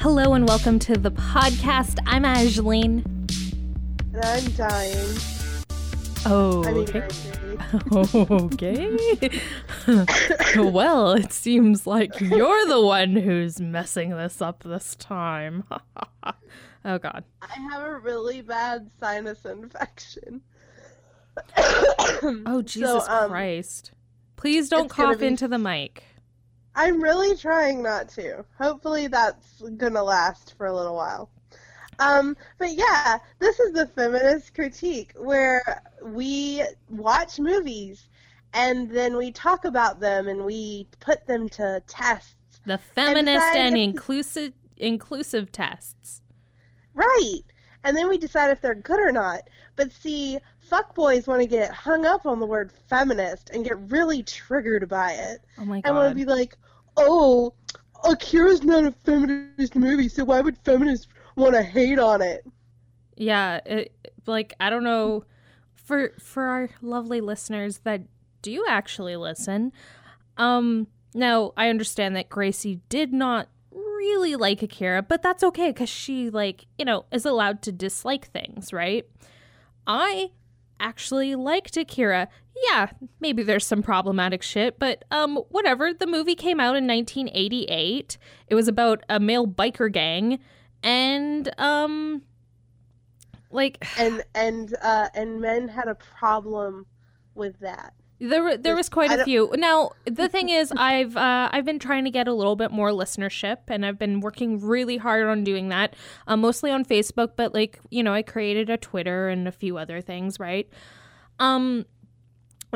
Hello and welcome to the podcast. I'm Angeline. And I'm dying. Oh, okay. Okay. well, it seems like you're the one who's messing this up this time. oh, God. I have a really bad sinus infection. Oh, Jesus um, Christ. Please don't cough be- into the mic. I'm really trying not to. Hopefully that's gonna last for a little while. Um, but yeah, this is the feminist critique where we watch movies and then we talk about them and we put them to tests. The feminist decide and inclusive inclusive tests. Right. And then we decide if they're good or not. But see, fuckboys want to get hung up on the word feminist and get really triggered by it. Oh my And want god. to be like, oh, Akira's not a feminist movie, so why would feminists want to hate on it? Yeah, it, like I don't know for for our lovely listeners that do actually listen. Um now I understand that Gracie did not really like Akira, but that's okay cuz she like, you know, is allowed to dislike things, right? I actually liked Akira. Yeah, maybe there's some problematic shit, but um whatever. The movie came out in 1988. It was about a male biker gang and um like And and uh, and men had a problem with that. There were- there was quite a few. Now the thing is, I've uh, I've been trying to get a little bit more listenership, and I've been working really hard on doing that, uh, mostly on Facebook. But like you know, I created a Twitter and a few other things, right? Um,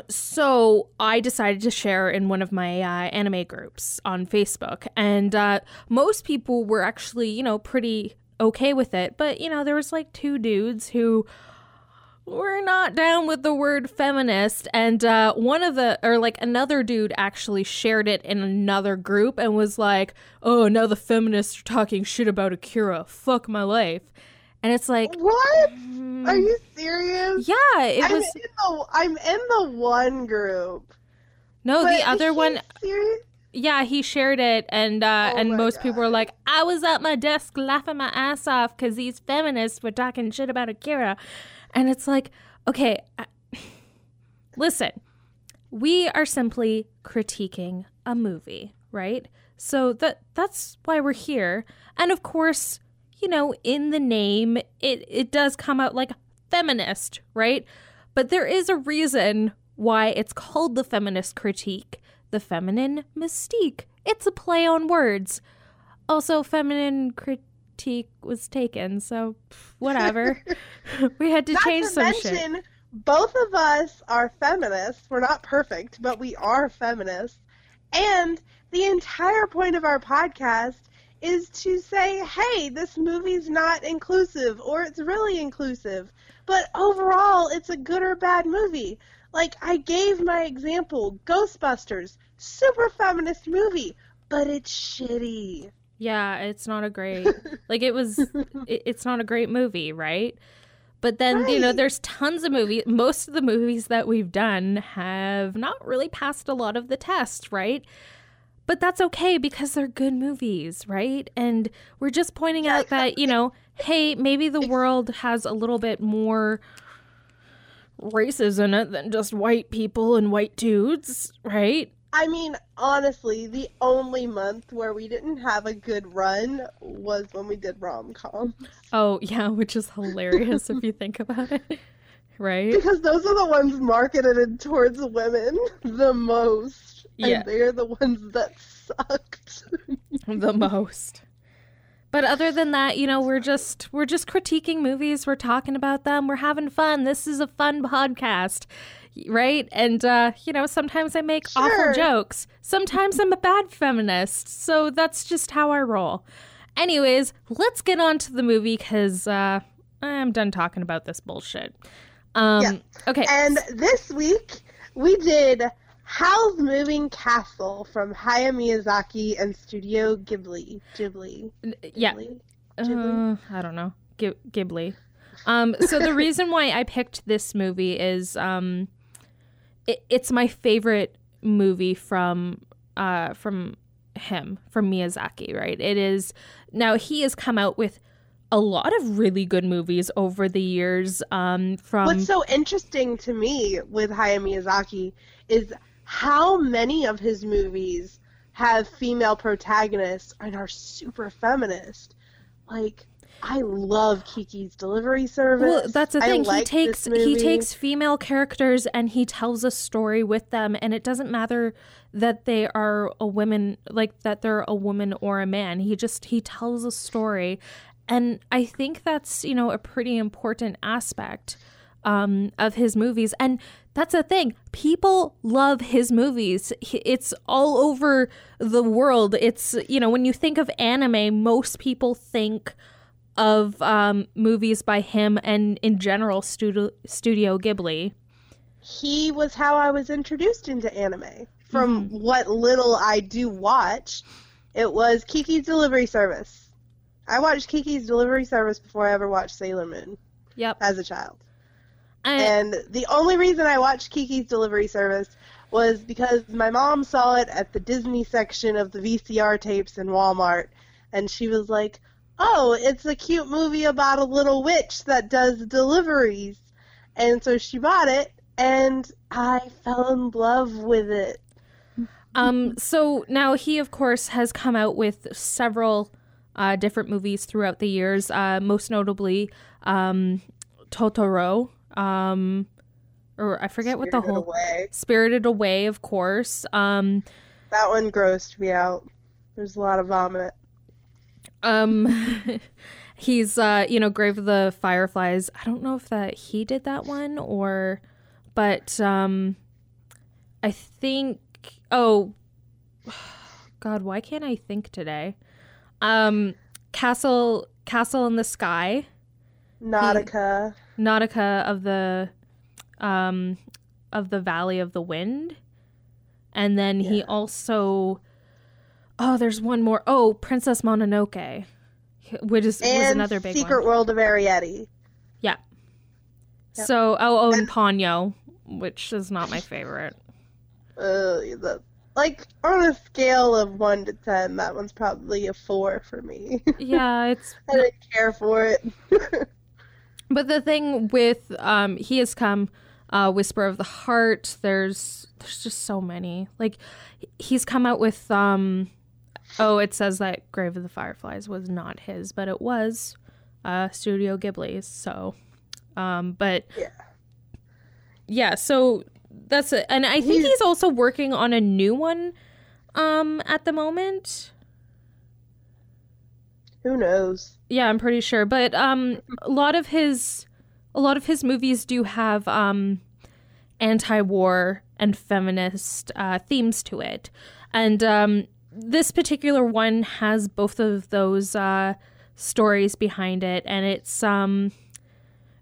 so I decided to share in one of my uh, anime groups on Facebook, and uh, most people were actually, you know, pretty okay with it. But you know, there was like two dudes who were not down with the word feminist, and uh, one of the or like another dude actually shared it in another group and was like, "Oh, now the feminists are talking shit about Akira. Fuck my life." And it's like, What? mm, Are you serious? yeah, it I'm was in the I'm in the one group. no, the other one Serious? Yeah, he shared it, and uh, Oh and most people were like, "I was at my desk laughing my ass off because these feminists were talking shit about Akira," and it's like, okay, I- listen, we are simply critiquing a movie, right? So that that's why we're here, and of course, you know, in the name, it it does come out like feminist, right? But there is a reason why it's called the feminist critique, the feminine mystique. It's a play on words. Also, feminine critique was taken, so whatever. we had to Not change to some shit. mention, both of us are feminists. We're not perfect, but we are feminists. And the entire point of our podcast is to say, hey, this movie's not inclusive, or it's really inclusive. But overall, it's a good or bad movie. Like, I gave my example Ghostbusters, super feminist movie, but it's shitty. Yeah, it's not a great like it was. It, it's not a great movie, right? But then you know, there's tons of movies. Most of the movies that we've done have not really passed a lot of the test, right? But that's okay because they're good movies, right? And we're just pointing out that you know, hey, maybe the world has a little bit more races in it than just white people and white dudes, right? I mean, honestly, the only month where we didn't have a good run was when we did rom com. Oh yeah, which is hilarious if you think about it, right? Because those are the ones marketed towards women the most. Yeah. And they're the ones that sucked. the most. But other than that, you know, we're just we're just critiquing movies, we're talking about them, we're having fun. This is a fun podcast. Right? And uh, you know, sometimes I make awful jokes. Sometimes I'm a bad feminist. So that's just how I roll. Anyways, let's get on to the movie cuz uh I'm done talking about this bullshit. Um Yeah. okay. and this week, we did Howl's Moving Castle from Hayao Miyazaki and Studio Ghibli. Ghibli. yeah. Ghibli? Uh, I don't know. Ghibli. Um, so the reason why I picked this movie is um, it, it's my favorite movie from uh, from him from Miyazaki, right? It is now he has come out with a lot of really good movies over the years. Um, from What's so interesting to me with Hayao Miyazaki is how many of his movies have female protagonists and are super feminist. Like I love Kiki's Delivery Service. Well, that's the I thing. He like takes he takes female characters and he tells a story with them, and it doesn't matter that they are a woman, like that they're a woman or a man. He just he tells a story, and I think that's you know a pretty important aspect um, of his movies. And that's the thing. People love his movies. It's all over the world. It's, you know, when you think of anime, most people think of um, movies by him and, in general, Studio, Studio Ghibli. he was how I was introduced into anime. From Mm-hmm. what little I do watch, it was Kiki's Delivery Service. I watched Kiki's Delivery Service before I ever watched Sailor Moon Yep. as a child. And, And the only reason I watched Kiki's Delivery Service was because my mom saw it at the Disney section of the VCR tapes in Walmart, and she was like, "Oh, it's a cute movie about a little witch that does deliveries," and so she bought it, and I fell in love with it. Um, so now he, of course, has come out with several uh, different movies throughout the years. Uh, most notably, um, Totoro. Um, or I forget what the Spirited whole Away. Spirited Away, of course. Um, that one grossed me out. There's a lot of vomit. Um, he's uh, you know, Grave of the Fireflies. I don't know if that he did that one or, but um, I think. Oh, God, why can't I think today? Um, Castle, Castle in the Sky. Nautica. Nautica of the um of the Valley of the Wind. And then he also Oh, there's one more. Oh, Princess Mononoke. Which is was another big Secret one. World of Arrietty. Yeah. Yep. So oh oh and Ponyo, which is not my favorite. Uh, the, like on a scale of one to ten, that one's probably a four for me. yeah, it's I didn't care for it. But the thing with um, he has come, uh, Whisper of the Heart. There's there's just so many. Like he's come out with um, oh, it says that Grave of the Fireflies was not his, but it was, uh, Studio Ghibli's. So, um, but Yeah. yeah. So that's it. And I think He's- he's also working on a new one, um, at the moment. Who knows? Yeah, I'm pretty sure. But um a lot of his a lot of his movies do have um anti-war and feminist uh, themes to it. And um this particular one has both of those uh stories behind it and it's um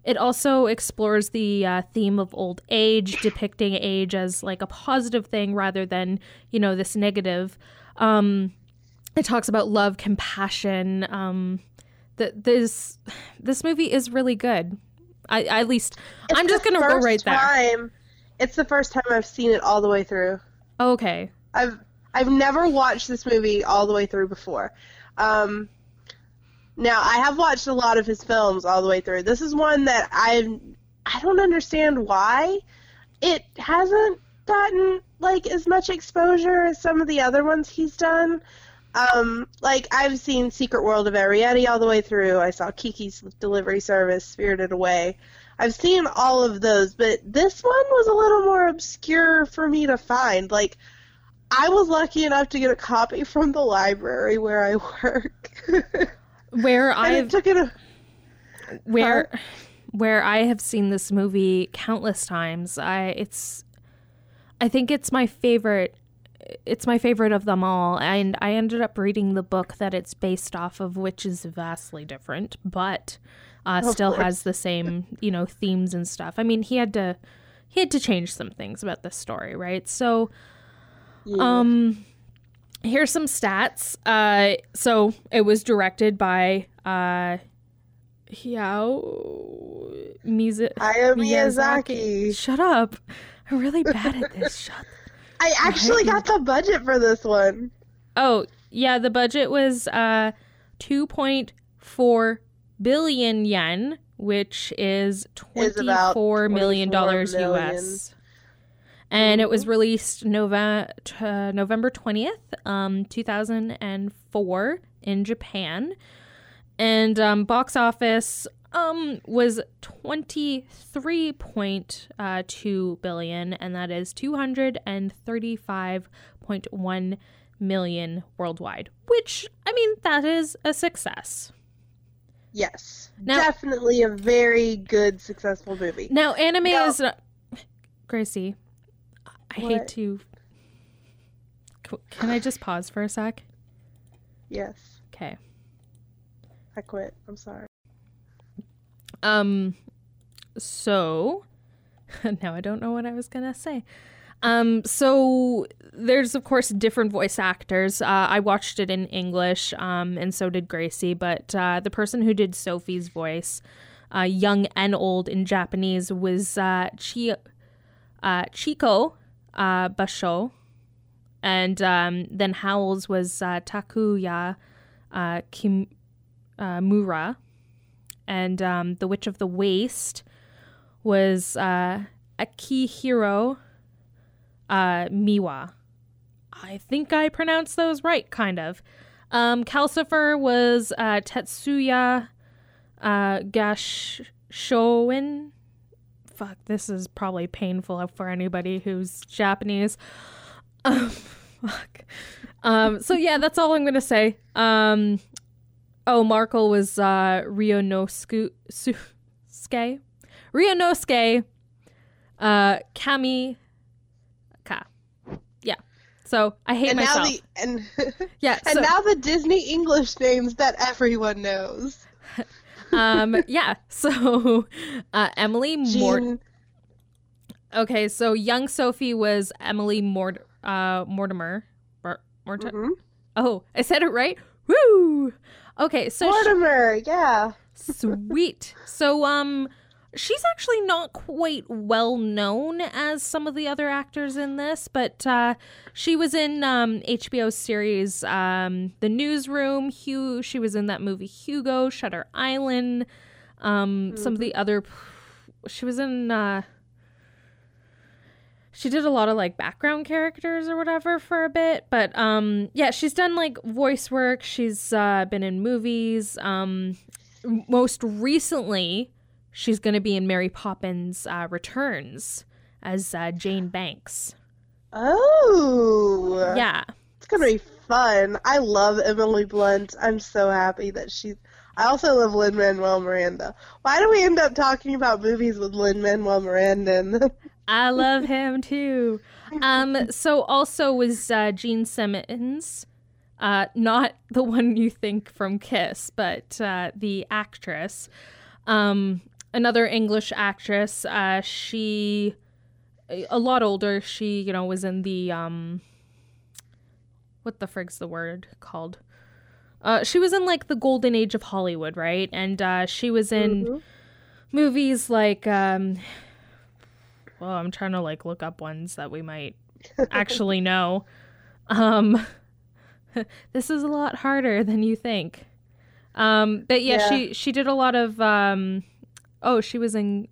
it also explores the uh, theme of old age, depicting age as like a positive thing rather than, you know, this negative. Um, it talks about love, compassion. Um, that this this movie is really good. I at least It's I'm just gonna go right there. Time, it's the first time I've seen it all the way through. Okay. I've I've never watched this movie all the way through before. Um, now I have watched a lot of his films all the way through. This is one that I I don't understand why it hasn't gotten like as much exposure as some of the other ones he's done. Um, like I've seen Secret World of Arrietty all the way through. I saw Kiki's Delivery Service, Spirited Away. I've seen all of those, but this one was a little more obscure for me to find. Like I was lucky enough to get a copy from the library where I work. Where I've took it a, where where I have seen this movie countless times. I it's I think it's my favorite it's my favorite of them all and I ended up reading the book that it's based off of which is vastly different but uh, still has the same, you know, themes and stuff. I mean, he had to he had to change some things about this story, right? So yeah. um, here's some stats. Uh, so it was directed by uh, Hayao Miza- Hayao Miyazaki. Shut up! I'm really bad at this. Shut. I actually got the budget for this one. Oh, yeah, the budget was uh 2.4 billion yen, which is about twenty-four million dollars 24 million. US. And it was released Nova, uh, November 20th, um, 2004 in Japan. And um, box office um, was 23.2 billion, and that is 235.1 million worldwide, which, I mean, that is a success. Yes. Now- Definitely a very good, successful movie. Now, anime Now- is. Gracie, I hate to. Can I just pause for a sec? Yes. Okay. I quit. I'm sorry. Um, so now I don't know what I was gonna say. Um, so there's of course different voice actors. Uh, I watched it in English, um, and so did Gracie. But uh, the person who did Sophie's voice, uh, young and old in Japanese, was uh, Chi- uh, Chiko uh, Basho, and um, then Howl's was uh, Takuya uh, Kim uh, and um, the Witch of the Waste was uh, Akihiro uh, Miwa. I think I pronounced those right, kind of. Um, Calcifer was uh, Tetsuya uh, Gashoin. Fuck, this is probably painful for anybody who's Japanese. Um, fuck. Um, so yeah, that's all I'm gonna say. Um, Oh, Markl was uh, Ske? Ryonosuke uh, Kami Ka. Yeah. So I hate and now the and yeah. and so, now the Disney English names that everyone knows. um, yeah. So uh, Emily Mort. Okay, so young Sophie was Emily Mort- uh, Mortimer. Mort- Mhm. Oh, I said it right. Woo! Okay, so she- Mortimer, yeah. Sweet. So um she's actually not quite well known as some of the other actors in this, but uh she was in um HBO's series um The Newsroom, Hugh she was in that movie Hugo, Shutter Island, um some of the other she was in uh she did a lot of like background characters or whatever for a bit but um yeah she's done like voice work she's uh been in movies um most recently she's gonna be in mary poppins uh returns as uh, jane banks Oh. yeah It's gonna be fun. I love Emily Blunt. I'm so happy that she's. I also love Lin Manuel Miranda. Why do we end up talking about movies with Lin Manuel Miranda? And i love him too um so also was uh jean simmons uh not the one you think from kiss but uh the actress um another english actress uh she a lot older she you know was in the um what the frig's the word called uh she was in like the golden age of hollywood right and uh she was in Mhm. movies like um well i'm trying to like look up ones that we might actually know um this is a lot harder than you think um but yeah, Yeah. she she did a lot of um oh she was in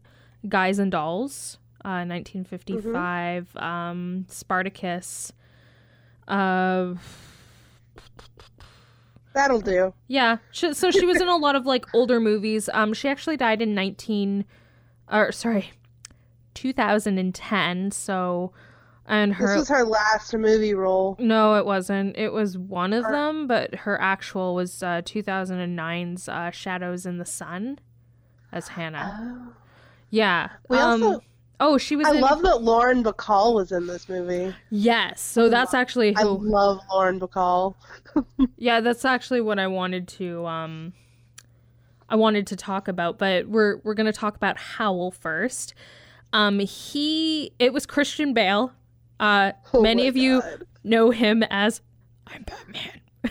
guys and dolls uh 1955 um spartacus uh That'll do. yeah. She, so she was in a lot of like older movies. Um, she actually died in 19, or sorry, 2010. So, and her This was her last movie role. no, it wasn't. It was one of them, but her actual was uh, 2009's uh, Shadows in the Sun as Hannah. Oh. Yeah. We um, also. oh, she was I in. love that Lauren Bacall was in this movie. yes. So that's actually I love Lauren Bacall. Yeah, that's actually what I wanted to um I wanted to talk about, but we're we're going to talk about Howl first. Um he it was Christian Bale. Uh Oh many of you know him as I'm Batman.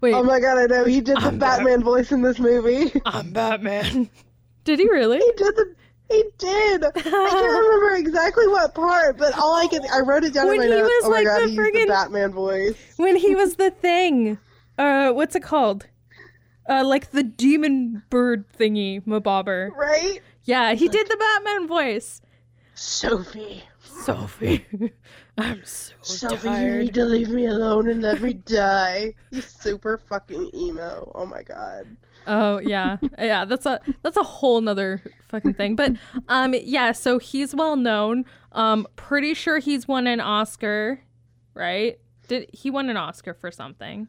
Wait, Oh my god, I know he did the I'm Bat- Batman voice in this movie. I'm Batman. Did he really? he did the He did. I can't remember exactly what part, but all I can I wrote it down When in my he notes. was, oh my like, god, the he friggin- the Batman voice. when he was the thing. Uh, what's it called? Uh, like the demon bird thingy, mabobber. Right? Yeah, he did the Batman voice. Sophie. Sophie, I'm so Sophie, you need to leave me alone and let me die. He's super fucking emo. Oh my god. Oh yeah, yeah. That's a that's a whole nother fucking thing. But um, yeah. So he's well known. Um, pretty sure he's won an Oscar, right? Did he won an Oscar for something?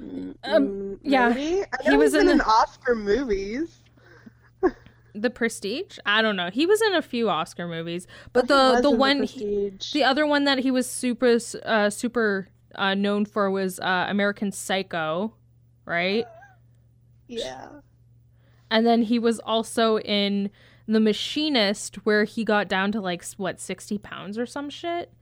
Um, Mm, yeah. Maybe? He was in an the- Oscar movies. The Prestige? I don't know. He was in a few Oscar movies, but He the the one Prestige. The other one that he was super uh, super uh, known for was uh, American Psycho, right? Yeah. And then he was also in The Machinist, where he got down to like what sixty pounds or some shit.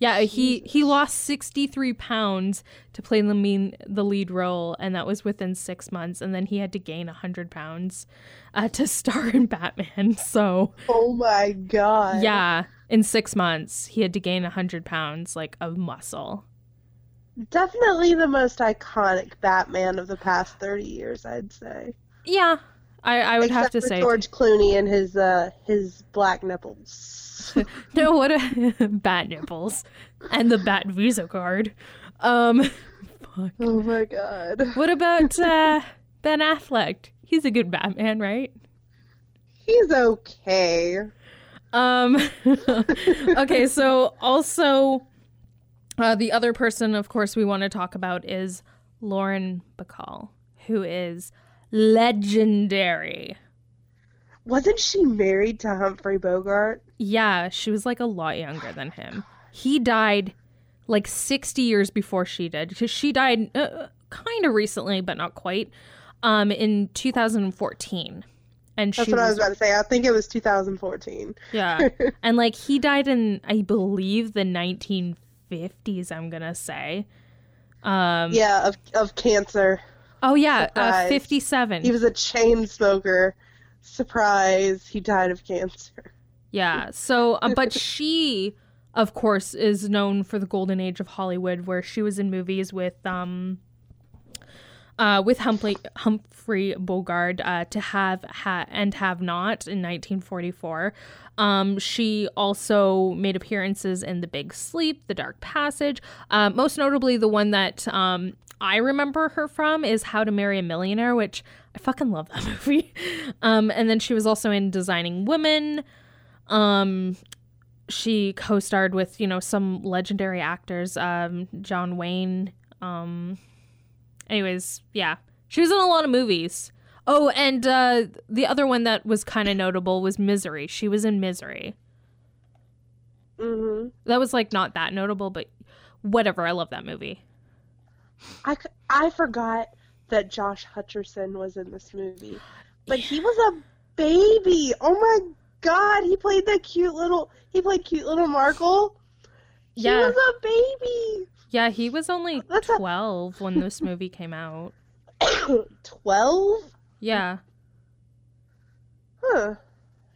Yeah, he he lost sixty three pounds to play the mean the lead role, and that was within six months. And then he had to gain hundred pounds uh, to star in Batman. So Oh my god. yeah, in six months he had to gain hundred pounds like of muscle. Definitely the most iconic Batman of the past 30 years, I'd say. Yeah, I, I would have Except to for say George Clooney and his uh his black nipples. no. What a bat nipples and the bat Visa card. Um, fuck. oh my god. What about uh, Ben Affleck? He's a good Batman, right? He's okay. Um, okay, so also uh, the other person, of course, we want to talk about is Lauren Bacall, who is legendary. Wasn't she married to Humphrey Bogart? Yeah, she was like a lot younger than him. He died like 60 years before she did because she died uh, kind of recently, but not quite, um, in 2014. And That's what I was was about to say. I think it was 2014. Yeah. and like he died in I believe the 1950s, I'm going to say. Um Yeah, of of cancer. Oh yeah, uh, 57. He was a chain smoker. Surprise, he died of cancer. Yeah. So uh, but she of course is known for the golden age of Hollywood where she was in movies with um uh, with Humphrey Humphrey Bogart uh, to have ha- and have not in 1944. Um, she also made appearances in The Big Sleep, The Dark Passage. Uh, most notably, the one that um, I remember her from is How to Marry a Millionaire, which I fucking love that movie. Um, and then she was also in Designing Women. Um, she co-starred with you know some legendary actors, um, John Wayne. Um, anyways, yeah, she was in a lot of movies. Oh, and uh, the other one that was kind of notable was Misery. She was in Misery. hmm That was like not that notable, but whatever. I love that movie. I, I forgot that Josh Hutcherson was in this movie, but he was a baby. Oh my god, he played the cute little. He played cute little Markl. He Yeah. was a baby. Yeah, he was only That's a- twelve when this movie came out. Twelve? Yeah, Huh.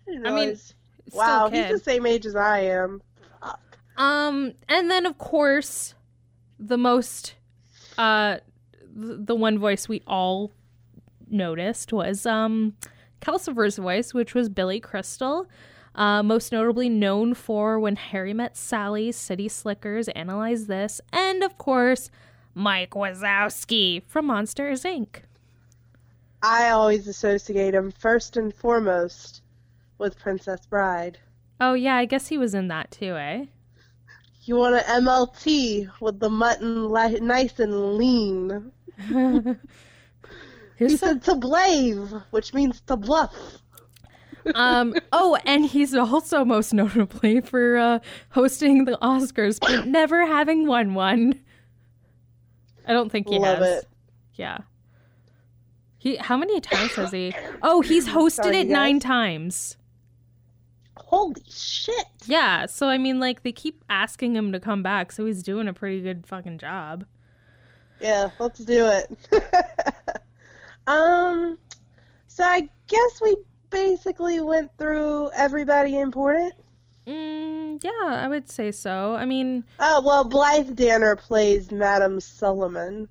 I, I mean, wow, he's the same age as I am. Fuck. Um, and then of course, the most, uh, the one voice we all noticed was um, Calcifer's voice, which was Billy Crystal. Uh, most notably known for When Harry Met Sally, City Slickers, Analyze This, and of course, Mike Wazowski from Monsters Inc. I always associate him first and foremost with Princess Bride. Oh yeah, I guess he was in that too, eh? You want an MLT with the mutton li- nice and lean. He said to blave, which means to bluff. um oh and he's also most notably for uh hosting the oscars but never having won one i don't think he Love has it. yeah he how many times has he oh he's hosted Sorry, it nine times Holy shit. yeah so i mean like they keep asking him to come back so he's doing a pretty good fucking job Yeah, let's do it. um, so I guess we basically went through everybody important. Mm, yeah, I would say so. I mean, Oh well, Blythe Danner plays Madame Suliman,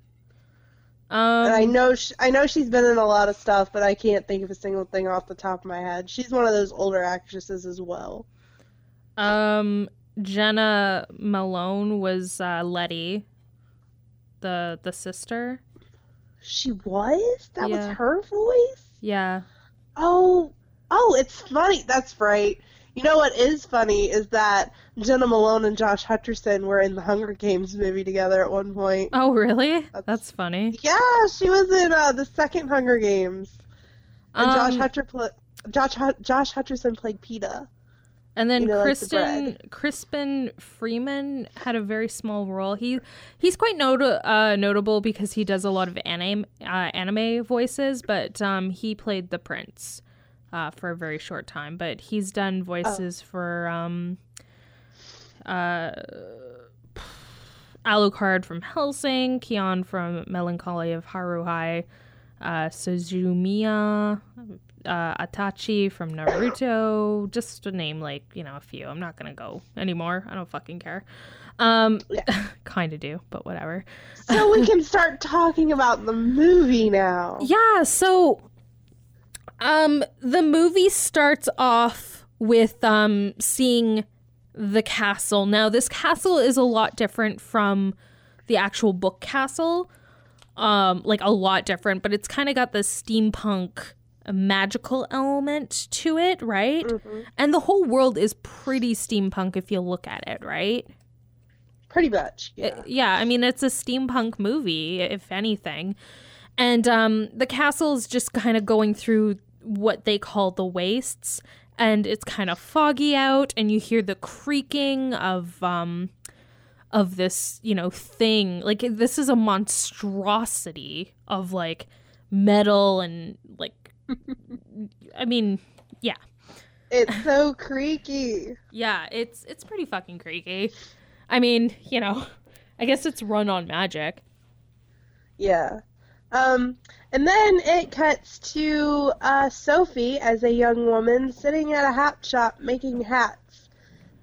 um, and I know sh- I know she's been in a lot of stuff, but I can't think of a single thing off the top of my head. She's one of those older actresses as well. um, Jena Malone was uh, Letty, the the sister. She was? That Yeah. was her voice? Yeah. Oh, oh, it's funny. That's right. You know what is funny is that Jena Malone and Josh Hutcherson were in the Hunger Games movie together at one point. Oh, really? That's- That's funny. Yeah, she was in uh, the second Hunger Games, and Josh Um, Hutcher pla- Josh Josh Hutcherson played Peeta. And then You know, like the Crispin Freeman had a very small role. He he's quite not- uh, notable because he does a lot of anime uh, anime voices, but um, he played the prince uh, for a very short time. But he's done voices for um, uh, Alucard from Hellsing, Kyon from Melancholy of Haruhi, uh, Suzumiya, uh, Itachi from Naruto, just to name like you know a few. I'm not gonna go anymore. I don't fucking care. Um, Yeah. kind of do, but whatever. So we can start talking about the movie now. Yeah, so um the movie starts off with um seeing the castle. Now this castle is a lot different from the actual book castle. Um like a lot different, but it's kind of got the steampunk magical element to it, right? Mhm. And the whole world is pretty steampunk if you look at it, right? Pretty much. Yeah. Uh, yeah, I mean it's a steampunk movie, if anything. And um, the castle is just kind of going through what they call the wastes, and it's kind of foggy out, and you hear the creaking of um, of this, you know, thing. Like this is a monstrosity of like metal and like, I mean, yeah, It's so creaky. yeah, it's it's pretty fucking creaky. I mean, you know, I guess it's run on magic. Yeah. Um, and then it cuts to uh, Sophie as a young woman sitting at a hat shop making hats.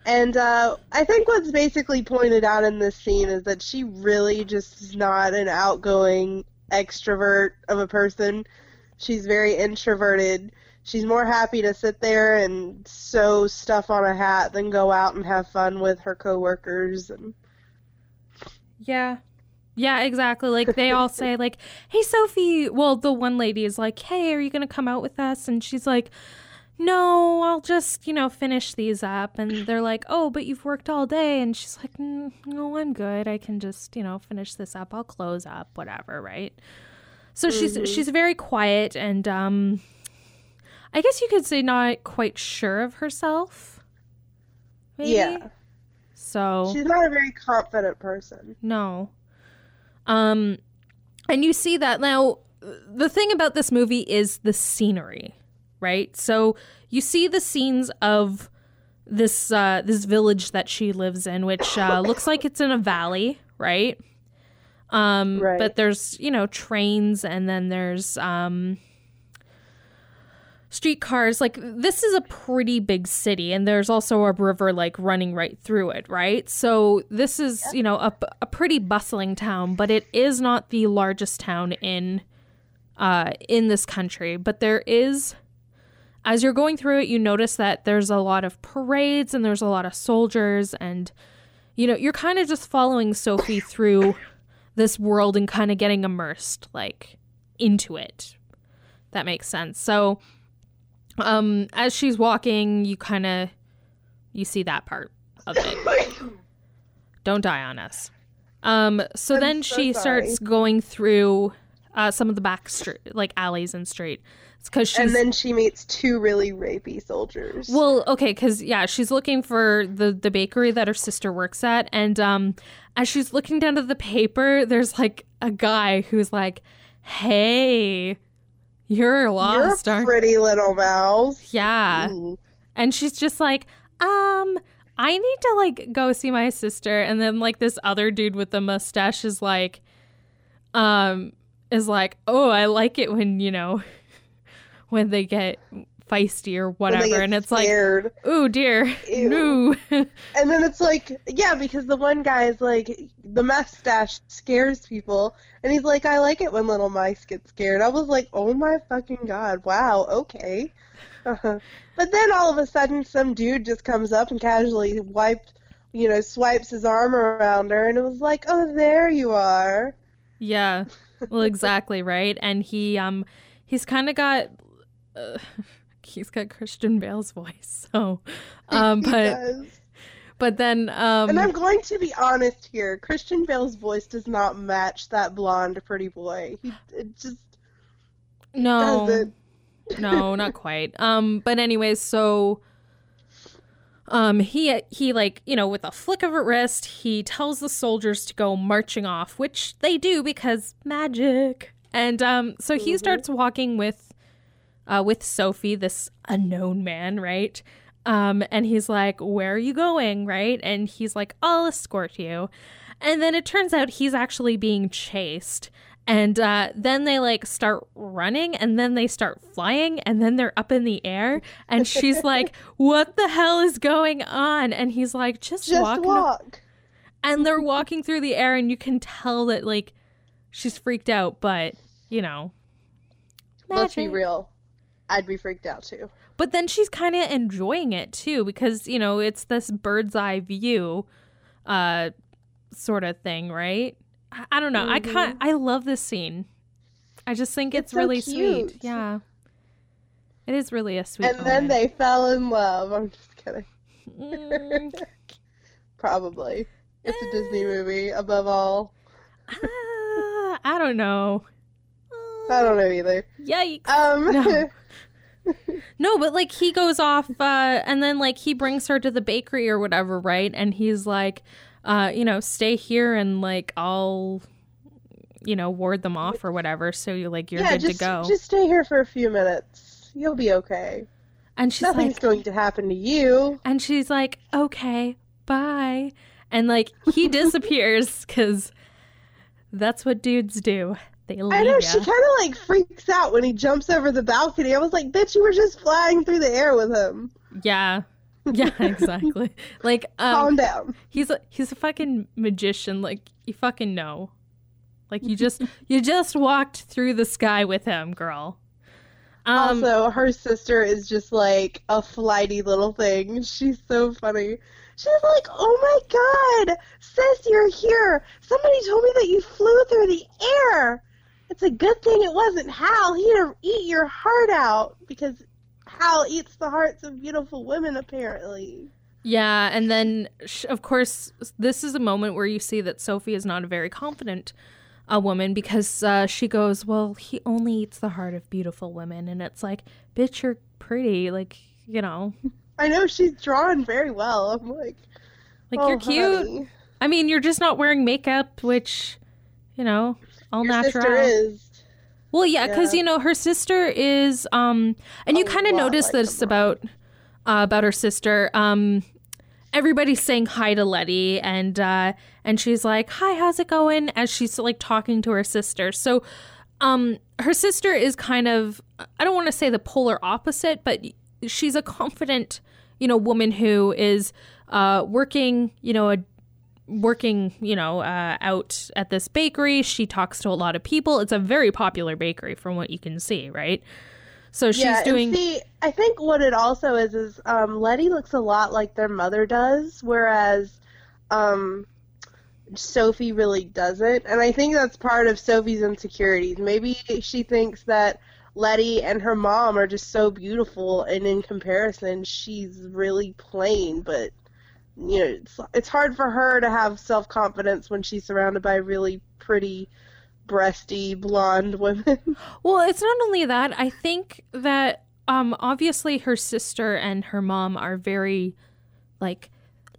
And uh, I think what's basically pointed out in this scene is that she really just is not an outgoing extrovert of a person. She's very introverted. She's more happy to sit there and sew stuff on a hat than go out and have fun with her coworkers and Yeah. Yeah, exactly. Like they all say like, "Hey Sophie." Well, the one lady is like, "Hey, are you going to come out with us?" And she's like, "No, I'll just, you know, finish these up." And they're like, "Oh, but you've worked all day." And she's like, "Mm, "No, I'm good. I can just, you know, finish this up. I'll close up, whatever, right?" So she's Mhm. she's very quiet and um I guess you could say not quite sure of herself. Maybe. Yeah. So she's not a very confident person. no. Um and you see that now the thing about this movie is the scenery, right? So you see the scenes of this uh this village that she lives in which uh looks like it's in a valley, right? Um Right. but there's, you know, trains and then there's um streetcars like this is a pretty big city and there's also a river like running right through it right? So this is you know a, a pretty bustling town but it is not the largest town in uh in this country. But there is as you're going through it you notice that there's a lot of parades and there's a lot of soldiers and you know you're kind of just following sophie through this world and kind of getting immersed like into it. That makes sense. So um as she's walking you kind of you see that part of it don't die on us um so I'm then so she sorry. starts going through uh some of the back street like alleys and street because she's and then she meets two really rapey soldiers. well, okay, because yeah, she's looking for the the bakery that her sister works at, and um, as she's looking down at the paper, there's like a guy who's like, "Hey, you're you're lost, a aren't pretty little mouse. Yeah. Ooh. And she's just like, um, I need to like go see my sister. And then like this other dude with the mustache is like, um, is like, oh, I like it when, you know, when they get feisty or whatever and it's scared. like oh dear Ew. no And then it's like, yeah, because the one guy is like, the mustache scares people. And he's like, I like it when little mice get scared. I was like, oh my fucking god, wow, okay. Uh-huh. But then all of a sudden, some dude just comes up and casually wiped, you know, swipes his arm around her. And it was like, oh, there you are. yeah well exactly right and he um he's kind of got uh, he's got christian bale's voice so um He but does. but then um And I'm going to be honest here. Christian Bale's voice does not match that blonde pretty boy. He it just no doesn't. no, not quite. Um, but anyways, so um he he like, you know, with a flick of a wrist, he tells the soldiers to go marching off, which they do because magic. And um so he Mhm. starts walking with uh with Sophie, this unknown man, right? Um and he's like, "Where are you going?" right? And he's like, "I'll escort you." And then it turns out he's actually being chased. And uh, then they like start running and then they start flying and then they're up in the air. And she's like, What the hell is going on? And he's like, Just, Just walk. walk. And they're walking through the air and you can tell that like she's freaked out, but you know. Let's be real. I'd be freaked out too. But then she's kind of enjoying it too because, you know, it's this bird's eye view uh sort of thing, right? I, I don't know. I can't I love this scene. I just think it's, It's so really sweet. Yeah. It is really a sweet and then moment. they fell in love. I'm just kidding. Mm, Probably. It's a Disney movie, above all. ah, I don't know. I don't know either. Yikes. Um, No. No, but like he goes off uh and then like he brings her to the bakery or whatever, right? And he's like uh you know, stay here and like I'll you know, ward them off or whatever so you like you're yeah, good just, to go. just stay here for a few minutes. You'll be okay. and she's Nothing's like going to happen to you. and she's like, "Okay, bye." And like he disappears cuz that's what dudes do. They leave I know, ya. she kind of like freaks out when he jumps over the balcony. I was like, bitch, you were just flying through the air with him. Yeah. Yeah, exactly. like um Calm down. he's a he's a fucking magician like you fucking know like you just you just walked through the sky with him girl um also, her sister is just like a flighty little thing. She's so funny. She's like, oh my god, sis, you're here. Somebody told me that you flew through the air. It's a good thing it wasn't Howl. He'd eat your heart out because Howl eats the hearts of beautiful women, apparently. yeah and then of course this is a moment where you see that sophie is not a very confident a woman because uh, she goes well he only eats the heart of beautiful women and it's like bitch you're pretty like you know I know she's drawn very well. I'm like, like oh, you're cute honey. i mean you're just not wearing makeup which you know all Your natural sister is. Well, yeah, because Yeah. you know her sister is, um, and you kind of notice like this about uh, about her sister. Um, everybody's saying hi to Letty, and uh, and she's like, "Hi, how's it going?" As she's like talking to her sister. So, um, her sister is kind of I don't want to say the polar opposite, but she's a confident, you know, woman who is uh, working, you know, a working, you know, uh, out at this bakery. She talks to a lot of people. It's a very popular bakery from what you can see, right? So she's yeah, doing. See, I think what it also is is um, Letty looks a lot like their mother does, whereas um, Sophie really doesn't. And I think that's part of Sophie's insecurities. Maybe she thinks that Letty and her mom are just so beautiful, and in comparison, she's really plain. But you know, it's it's hard for her to have self confidence when she's surrounded by really pretty, breasty blonde women. Well, it's not only that. I think that um obviously her sister and her mom are very like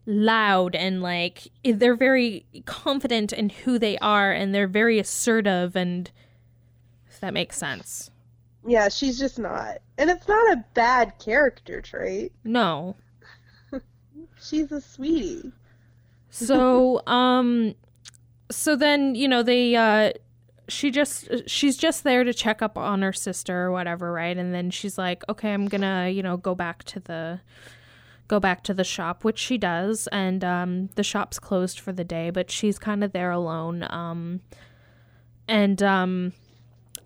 loud and like they're very confident in who they are and they're very assertive and if that makes sense. Yeah, she's just not. And it's not a bad character trait. No. She's a sweetie. So, um, so then you know they, uh, she just she's just there to check up on her sister or whatever, right? And then she's like, "Okay, I'm to, you know, go back to the go back to the shop, which she does, and um the shop's closed for the day, but she's kind of there alone. Um and um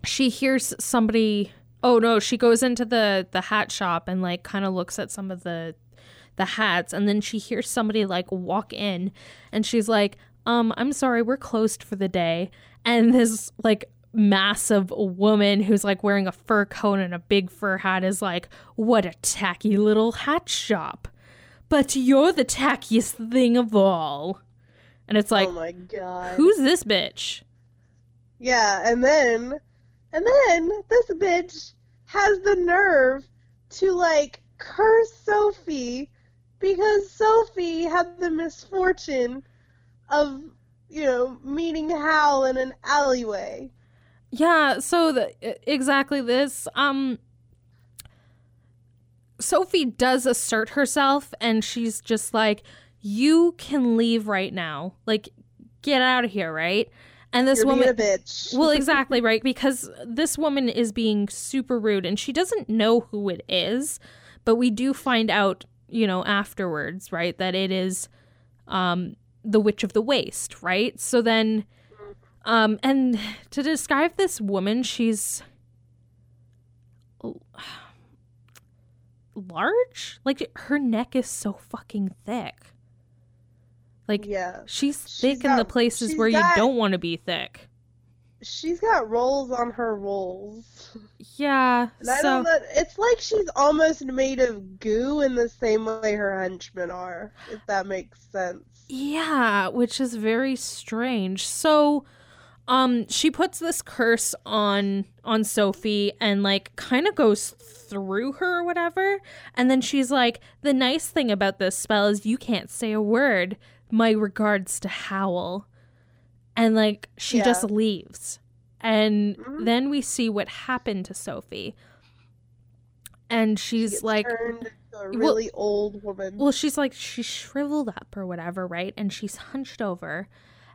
she hears somebody oh no, she goes into the the hat shop and like kind of looks at some of the the hats and then she hears somebody like walk in and she's like, "Um, I'm sorry, we're closed for the day." And this like massive woman who's like wearing a fur coat and a big fur hat is like, "What a tacky little hat shop." But you're the tackiest thing of all. And it's like, oh my god. who's this bitch? Yeah, and then and then this bitch has the nerve to like curse Sophie because Sophie had the misfortune of, you know, meeting Howl in an alleyway. Yeah, so the, exactly this. Um Sophie does assert herself and she's just like, "You can leave right now. Like get out of here, right?" And this You're woman being a bitch. well, exactly, right? Because this woman is being super rude and she doesn't know who it is, but we do find out, you know, afterwards, right, that it is um the witch of the waste, right? So then um and to describe this woman, she's large? Like her neck is so fucking thick. Like yeah. she's She's thick in the places where got- you don't want to be thick. She's got rolls on her rolls. Yeah. And I so don't know. It's like she's almost made of goo in the same way her henchmen are, if that makes sense. Yeah, which is very strange. So um she puts this curse on on Sophie and like kind of goes through her or whatever. And then she's like, "The nice thing about this spell is you can't say a word. My regards to Howl." And like she Yeah. just leaves. And Mhm. then we see what happened to Sophie. And she's gets like a Well- really old woman. well, she's like, she's shriveled up or whatever, right? And she's hunched over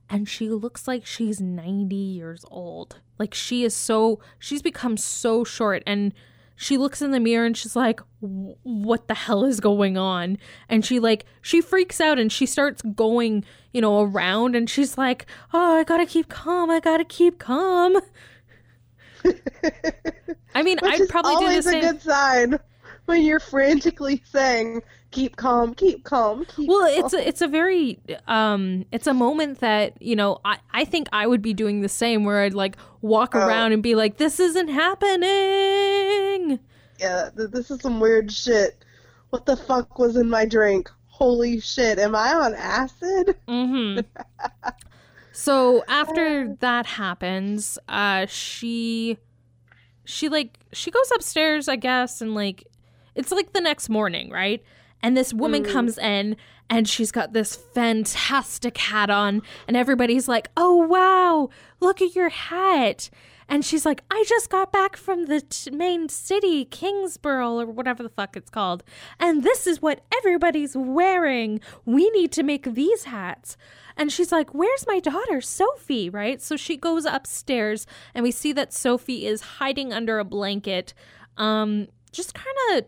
and she looks like she's 90 years old. Like, she is so, she's become so short. And she looks in the mirror and she's like, what the hell is going on? And she, like, she freaks out and she starts going, you know, around and she's like, oh, I gotta keep calm. I gotta keep calm. I mean, I'd is probably do the always same. a good sign when you're frantically saying, "Keep calm, keep calm, keep." well calm. it's a, it's a very um it's a moment that you know i i think i would be doing the same where i'd like walk Oh. around and be like this isn't happening yeah. th- This is some weird shit. What the fuck was in my drink? Holy shit! Am I on acid? hmm so after that happens uh she she like she goes upstairs i guess and like it's like the next morning right and this woman Mm. comes in and she's got this fantastic hat on and everybody's like oh wow look at your hat and she's like i just got back from the t- main city kingsborough or whatever the fuck it's called and this is what everybody's wearing we need to make these hats and she's like, Where's my daughter, Sophie? Right? So she goes upstairs and we see that Sophie is hiding under a blanket, um, just kind of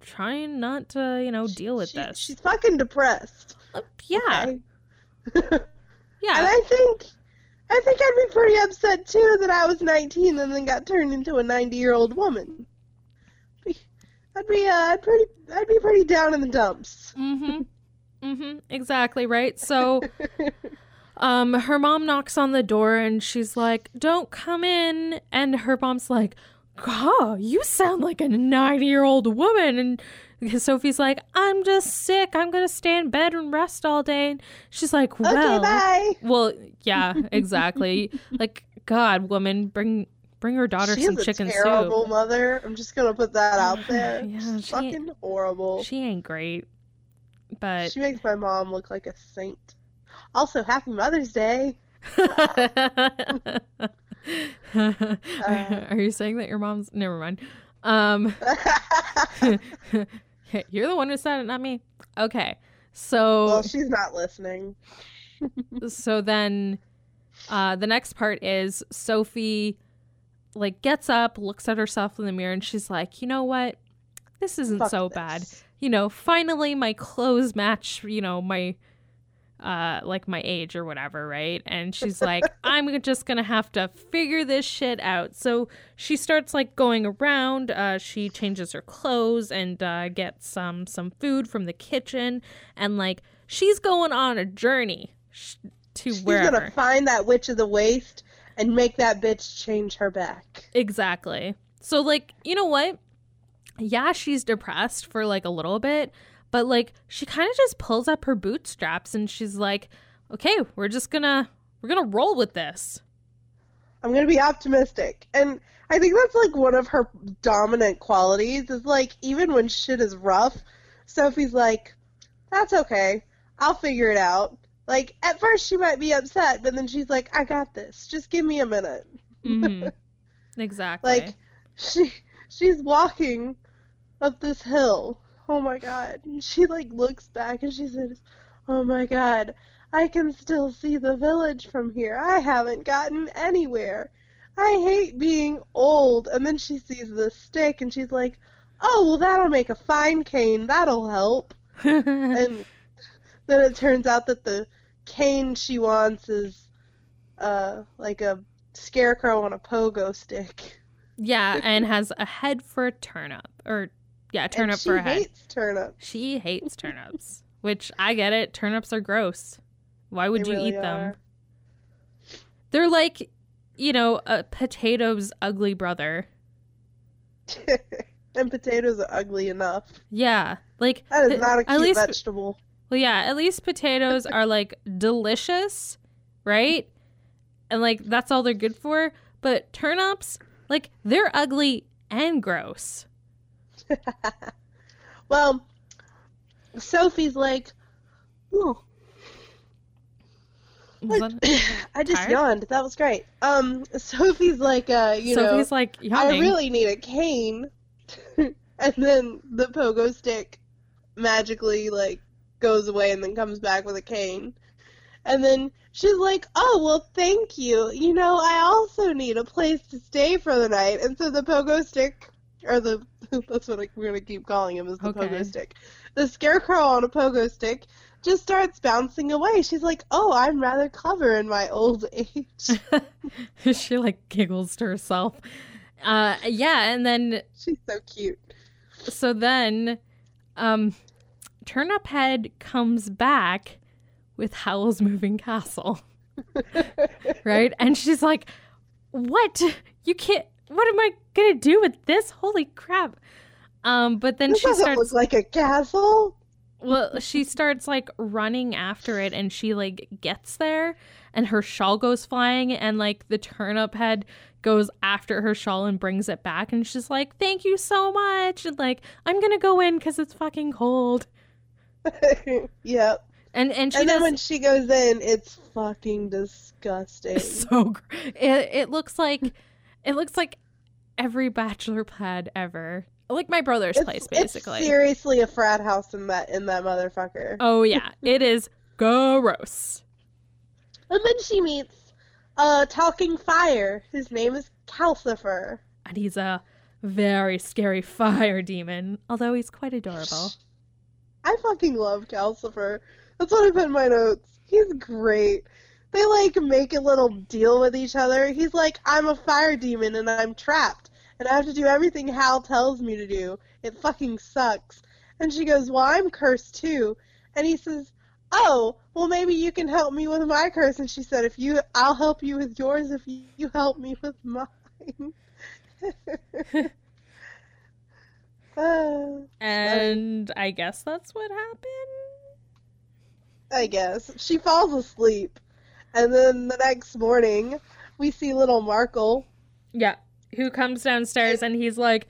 trying not to, you know, deal with She- this. She's fucking depressed. Uh, yeah. Okay? Yeah. And I think I think I'd be pretty upset too that I was 19 and then got turned into a 90 year old woman. I'd be uh, I'd pretty I'd be pretty down in the dumps. mm-hmm. Mm-hmm. Exactly, right? So um her mom knocks on the door and she's like, Don't come in and her mom's like, God, you sound like a 90 year old woman and Sophie's like, I'm just sick. I'm gonna stay in bed and rest all day. And she's like, Well, okay, bye. well, yeah, exactly. like, God, woman, bring bring her daughter She's some a chicken terrible soup. mother. I'm just gonna put that out there. Yeah, She's she- fucking horrible. She ain't great, but She makes my mom look like a saint. Also, happy Mother's Day. Are you saying that your mom's never mind? Um, you're the one who said it, not me. Okay, so well, she's not listening. so then uh, the next part is Sophie like gets up, looks at herself in the mirror, and she's like, you know what? This isn't Fuck so this. bad. You know, finally my clothes match, you know, my uh like my age or whatever, right? And she's like, I'm just gonna have to figure this shit out. So she starts like going around, uh she changes her clothes and uh gets some some food from the kitchen and like she's going on a journey sh- to She's wherever. gonna find that witch of the waste and make that bitch change her back. Exactly. So like, you know what? Yeah, she's depressed for like a little bit, but like she kind of just pulls up her bootstraps and she's like, "Okay, we're just going to we're going to roll with this." I'm gonna be optimistic. And I think that's like one of her dominant qualities is like even when shit is rough, Sophie's like, That's okay. I'll figure it out. Like at first she might be upset, but then she's like, I got this. Just give me a minute. Mhm. exactly. Like she she's walking up this hill. Oh my god. And she like looks back and she says, Oh my god, I can still see the village from here. I haven't gotten anywhere. I hate being old. And then she sees the stick and she's like, Oh, well, that'll make a fine cane. That'll help. And then it turns out that the cane she wants is uh, like a scarecrow on a pogo stick. yeah, and has a head for a turnip or yeah, turnip she for a head. hates turnips. She hates turnips, which I get it. Turnips are gross. Why would They you really eat them? are. They're like, you know, a potato's ugly brother. and potatoes are ugly enough. Yeah, like That is not a cute least, vegetable. Well, yeah, at least potatoes are like delicious, right? And like that's all they're good for. But turnips, like they're ugly and gross. Well, Sophie's like, oh. I just Tired? yawned. That was great. Um, Sophie's like, uh, you Sophie's know, Sophie's like I really need a cane, and then the pogo stick magically like goes away and then comes back with a cane, and then she's like, oh well, thank you. You know, I also need a place to stay for the night, and so the pogo stick, or the that's what I, we're gonna keep calling him is the Okay. pogo stick. The scarecrow on a pogo stick just starts bouncing away. She's like, "Oh, I'm rather clever in my old age." she like giggles to herself. Uh, yeah, and then She's so cute. so then, um, Turnip Head comes back with Howl's Moving Castle. right? And she's like, "What? You can't. What am I gonna do with this? Holy crap!" Um, but then This she starts. like a castle. Well, she starts like running after it, and she like gets there, and her shawl goes flying, and like the turnip head goes after her shawl and brings it back, and she's like, "Thank you so much," and like, "I'm gonna go in because it's fucking cold," yep. and and she And then does. when she goes in, it's fucking disgusting. so it it looks like it looks like every bachelor pad ever like my brother's It's, place it's basically seriously a frat house in that in that motherfucker. oh yeah it is gross And then she meets a talking fire. His name is Calcifer. and he's a very scary fire demon although he's quite adorable I fucking love Calcifer. That's what I put in my notes. He's great. They like make a little deal with each other. He's like, I'm a fire demon and I'm trapped. And I have to do everything Howl tells me to do. It fucking sucks. And she goes, Well, I'm cursed too. And he says, Oh, well maybe you can help me with my curse. And she said, If you I'll help you with yours if you, help me with mine. Uh, and i guess that's what happened I guess. She falls asleep. And then the next morning, we see little Markl. yeah who comes downstairs and he's like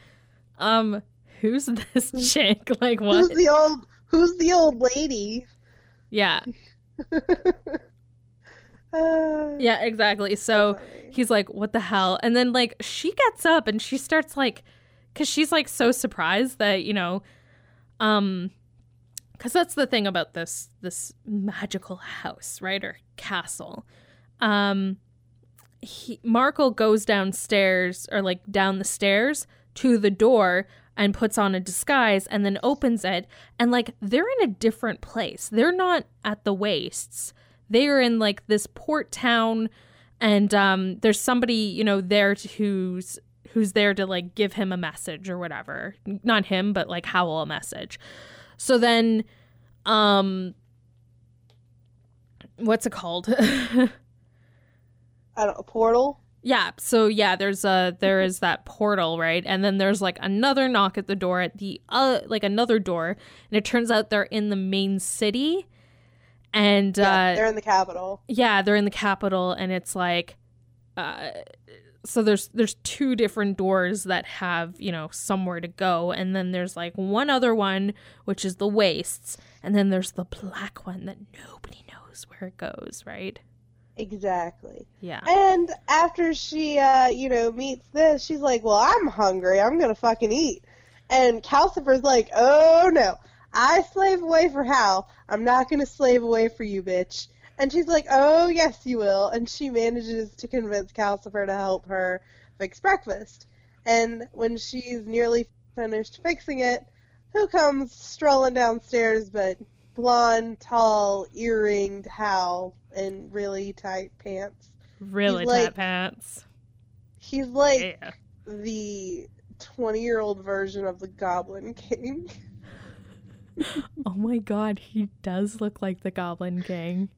um who's this chick like what? Who's the old who's the old lady? yeah Uh, yeah exactly so sorry. he's like what the hell and then like she gets up and she starts like because she's like so surprised that you know um because that's the thing about this this magical house right or castle um he, Markl goes downstairs or like down the stairs to the door and puts on a disguise and then opens it and like they're in a different place. They're not at the wastes. They are in like this port town and um there's somebody, you know, there to, who's who's there to like give him a message or whatever. Not him, but like Howl a message. So then um what's it called? I don't a portal. Yeah, so yeah, there's a there is that portal, right? And then there's like another knock at the door at the uh like another door, and it turns out they're in the main city. And Yeah, uh they're in the capital. yeah, they're in the capital and it's like uh so there's there's two different doors that have, you know, somewhere to go and then there's like one other one which is the wastes and then there's the black one that nobody knows where it goes, right? Exactly. Yeah. And after she, uh, you know, meets this, she's like, "Well, I'm hungry. I'm gonna fucking eat." And Calcifer's like, "Oh no, I slave away for Howl. I'm not gonna slave away for you, bitch." And she's like, "Oh yes, you will." And she manages to convince Calcifer to help her fix breakfast. And when she's nearly finished fixing it, who comes strolling downstairs but blonde, tall, earringed Howl in really tight pants. Really He's tight like- pants. He's like Yeah. the 20 year old version of the Goblin King. Oh my god, he does look like the Goblin King.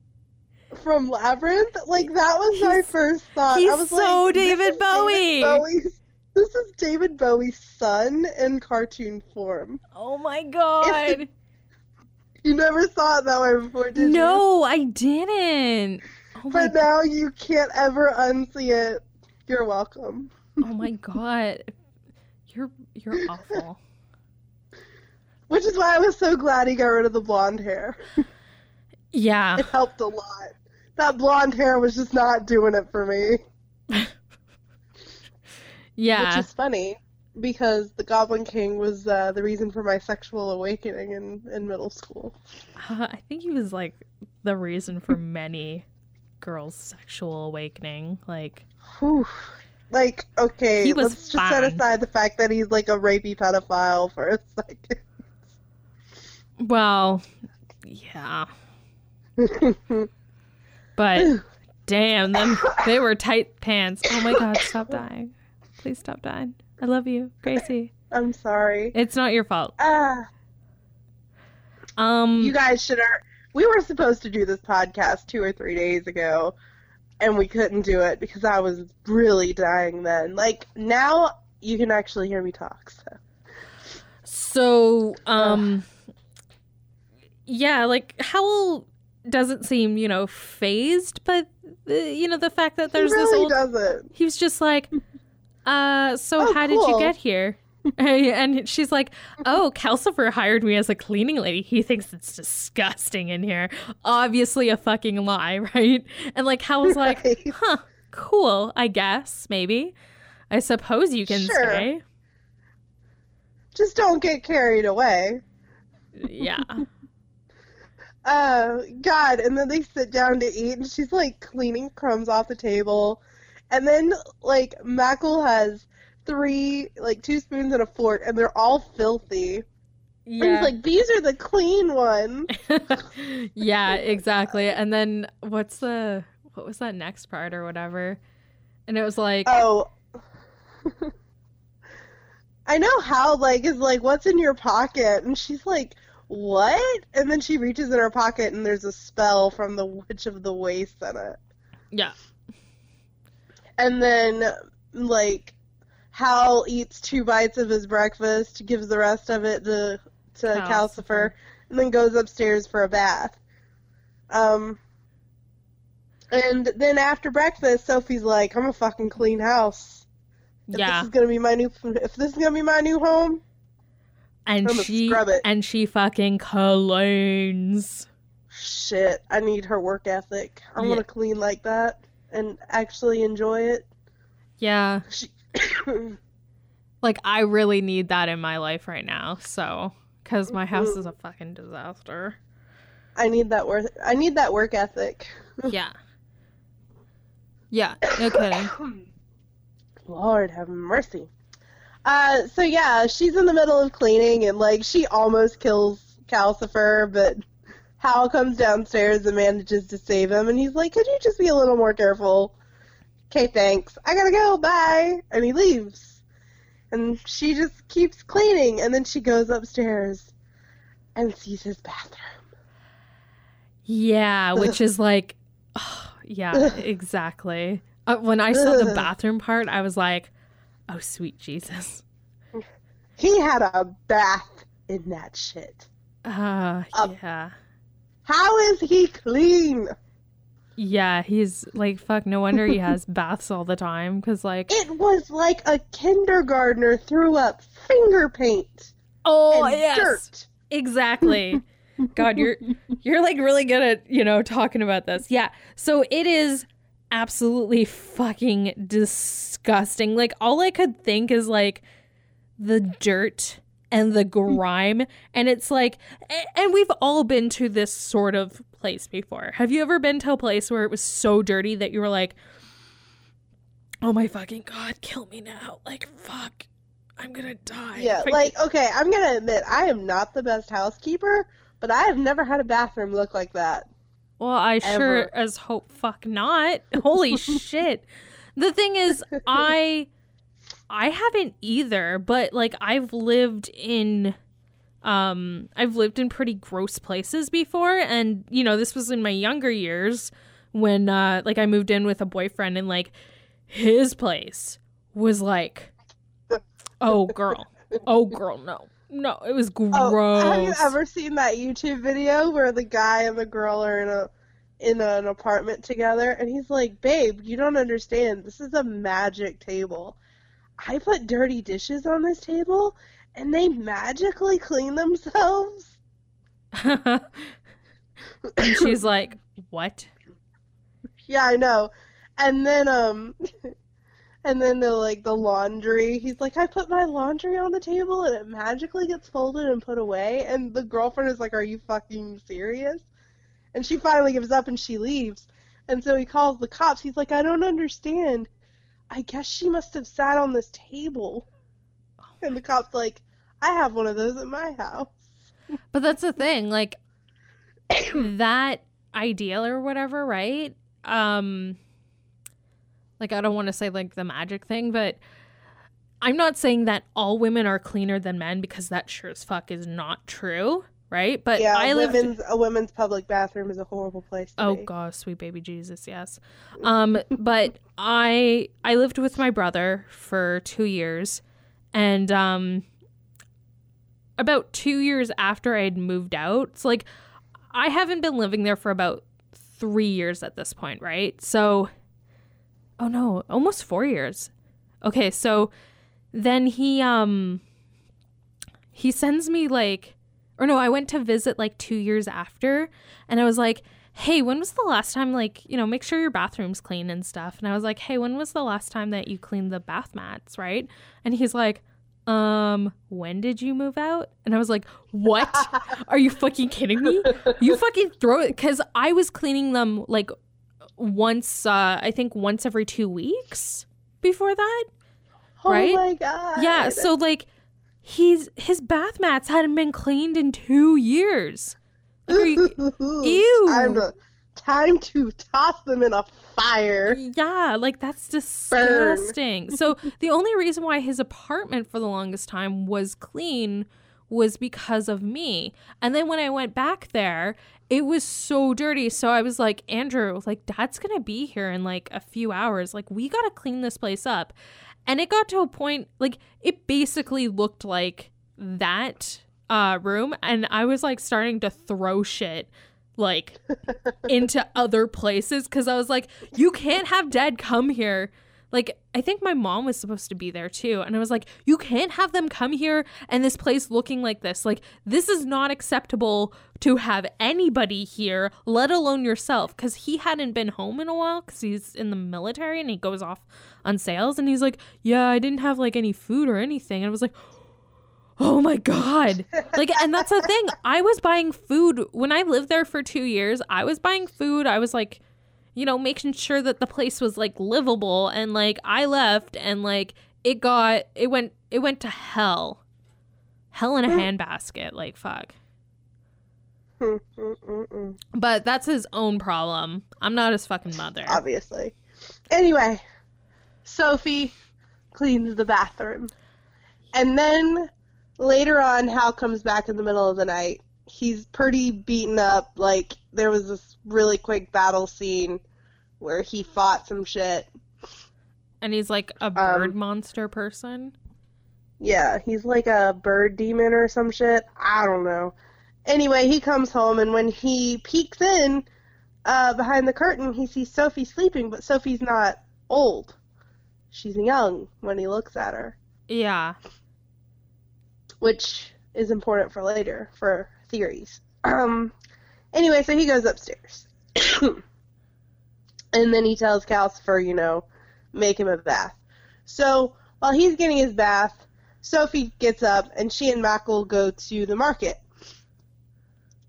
From Labyrinth? Like, that was my first thought. he's I was so like, David Bowie. Bowie's, this is David Bowie's son in cartoon form. Oh my god. You never saw it that way before, did you? no, I didn't. Oh But now you can't ever unsee it. You're welcome. oh my god. You're you're awful. Which is why I was so glad he got rid of the blonde hair. Yeah. It helped a lot. That blonde hair was just not doing it for me. Yeah. Which is funny because the Goblin King was uh, the reason for my sexual awakening in, in middle school. Uh, I think he was like the reason for many girls' sexual awakening. Like Whew. Like, okay, He was let's just set aside the fact that he's like a rapey pedophile for a second. well, yeah. But damn, them they were tight pants. Oh my god, stop dying. Please stop dying. I love you, Gracie. I'm sorry. It's not your fault. Ah, Um you guys should have. We were supposed to do this podcast two or three days ago, and we couldn't do it because I was really dying then. Like, now you can actually hear me talk, so. So, um, yeah, like Howl doesn't seem, you know, phased, but the, you know the fact that there's he this really old. doesn't. He was just like, uh, so Oh, how did you get here? and she's like, "Oh, Calcifer hired me as a cleaning lady. He thinks it's disgusting in here. Obviously, a fucking lie, right?" And like, Howl's like, Right. "Huh, cool. I guess maybe. I suppose you can Sure. stay." Just don't get carried away. Yeah. Uh, God, and then they sit down to eat, and she's like cleaning crumbs off the table, and then like Markl has three, like two spoons and a fork, and they're all filthy. And Yeah. he's like, these are the clean ones. yeah, exactly. And then what's the what was that next part or whatever? And it was like Oh. I know how like is like, what's in your pocket? And she's like, what? And then she reaches in her pocket, and there's a spell from the Witch of the Waste in it. yeah. And then, like, Howl eats two bites of his breakfast, gives the rest of it to to Calcifer. Calcifer, and then goes upstairs for a bath. Um, and then after breakfast, Sophie's like, "I'm a fucking clean house. If Yeah. this is gonna be my new, if this is gonna be my new home, And she and she fucking clones. shit, I need her work ethic. I want to clean like that and actually enjoy it." Yeah. She, Like I really need that in my life right now. So cuz my house is mm-hmm. a fucking disaster. I need that work. I need that work ethic. yeah. Yeah, no kidding. Lord have mercy. Uh, so yeah, she's in the middle of cleaning and like she almost kills Calcifer, but Howl comes downstairs and manages to save him, and he's like, "Could you just be a little more careful?" Okay, thanks. I gotta go. Bye. And he leaves, and she just keeps cleaning, and then she goes upstairs and sees his bathroom. Yeah, which is like, oh, yeah, exactly. Uh, when I saw the bathroom part, I was like, oh, sweet Jesus. He had a bath in that shit. Uh, Um, yeah. How is he clean? Yeah, he's like, fuck, no wonder he has baths all the time. Because, like, It was like a kindergartner threw up finger paint oh, and yes. dirt. Exactly. God, you're you're like really good at, you know, talking about this. Yeah. So it is absolutely fucking disgusting. Like all I could think is like the dirt and the grime and it's like and we've all been to this sort of place before. Have you ever been to a place where it was so dirty that you were like Oh my fucking god, kill me now. Like fuck. I'm going to die. Yeah, like okay, I'm gonna admit I am not the best housekeeper, but I have never had a bathroom look like that. Well, I sure as hope fuck not. Holy shit. The thing is, I I haven't either, but like I've lived in um I've lived in pretty gross places before and you know, this was in my younger years when uh like I moved in with a boyfriend and like his place was like oh girl. Oh girl, no. No, it was gross. Oh, have you ever seen that YouTube video where the guy and the girl are in a in an apartment together and he's like, "Babe, you don't understand. This is a magic table. I put dirty dishes on this table and they magically clean themselves." and she's like, "What?" Yeah, I know. And then um and then the like the laundry. He's like, I put my laundry on the table and it magically gets folded and put away and the girlfriend is like, Are you fucking serious? And she finally gives up and she leaves. And so he calls the cops. He's like, I don't understand. I guess she must have sat on this table. And the cop's like, I have one of those at my house. But that's the thing, like that ideal or whatever, right? Um like I don't want to say like the magic thing, but I'm not saying that all women are cleaner than men because that sure as fuck is not true, right? But yeah, I lived women's a women's public bathroom is a horrible place to Oh be. god, sweet baby Jesus, yes. Um, but I I lived with my brother for two years, and um, about two years after I had moved out, it's like I haven't been living there for about three years at this point, right? So, oh no, almost four years. Okay, so then he um he sends me like or no, I went to visit like two years after, and I was like, hey, when was the last time, like, you know, make sure your bathroom's clean and stuff. And I was like, hey, when was the last time that you cleaned the bath mats, right? And he's like, um, when did you move out? And I was like, what? Are you fucking kidding me? You fucking throw it. Cause I was cleaning them like once, uh, I think once every two weeks before that. right? Oh my god. Yeah, so like he's his bath mats hadn't been cleaned in two years. Like, Ew. Time to, time to toss them in a fire. yeah, like that's disgusting. so the only reason why his apartment for the longest time was clean was because of me. And then when I went back there, it was so dirty. So I was like, Andrew, like dad's gonna be here in like a few hours. Like we gotta clean this place up. And it got to a point like it basically looked like that uh room and I was like starting to throw shit like into other places because I was like, you can't have dad come here. Like, I think my mom was supposed to be there too. And I was like, you can't have them come here and this place looking like this. Like, this is not acceptable to have anybody here, let alone yourself. Because he hadn't been home in a while because he's in the military and he goes off on sales. And he's like, yeah, I didn't have like any food or anything. And I was like, Oh my god. Like and that's the thing. I was buying food when I lived there for 2 years. I was buying food. I was like you know, making sure that the place was like livable and like I left and like it got it went it went to hell. Hell in a hmm. handbasket, like fuck. Hmm, hmm, but that's his own problem. I'm not his fucking mother. Obviously. Anyway, Sophie cleans the bathroom. And then later on, Howl comes back in the middle of the night. He's pretty beaten up. Like, there was this really quick battle scene where he fought some shit. And he's like a bird monster person. Yeah, he's like a bird demon or some shit. I don't know. Anyway, he comes home, and when he peeks in uh, behind the curtain, he sees Sophie sleeping, but Sophie's not old. She's young when he looks at her, Yeah. which is important for later for theories. Um. Anyway, so he goes upstairs, and then he tells Calcifer, you know, make him a bath. So while he's getting his bath, Sophie gets up, and she and Markl go to the market.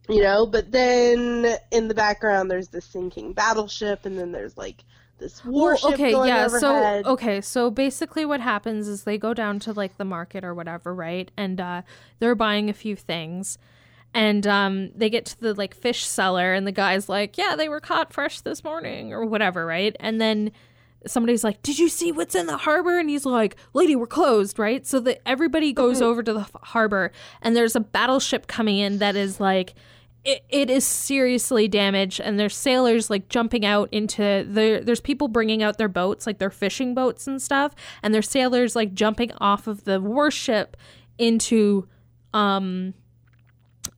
You know, but then in the background there's this sinking battleship, and then there's like this warship well, okay, going yeah. overhead. So okay, so basically what happens is they go down to like the market or whatever, right? And uh they're buying a few things. And um they get to the like fish seller and the guy's like, "Yeah, they were caught fresh this morning or whatever, right?" And then somebody's like, "Did you see what's in the harbor?" And he's like, "Lady, we're closed, right?" So that everybody goes over to the harbor and there's a battleship coming in that is like it, it is seriously damaged and there's sailors like jumping out into the there's people bringing out their boats like their fishing boats and stuff and there's sailors like jumping off of the warship into um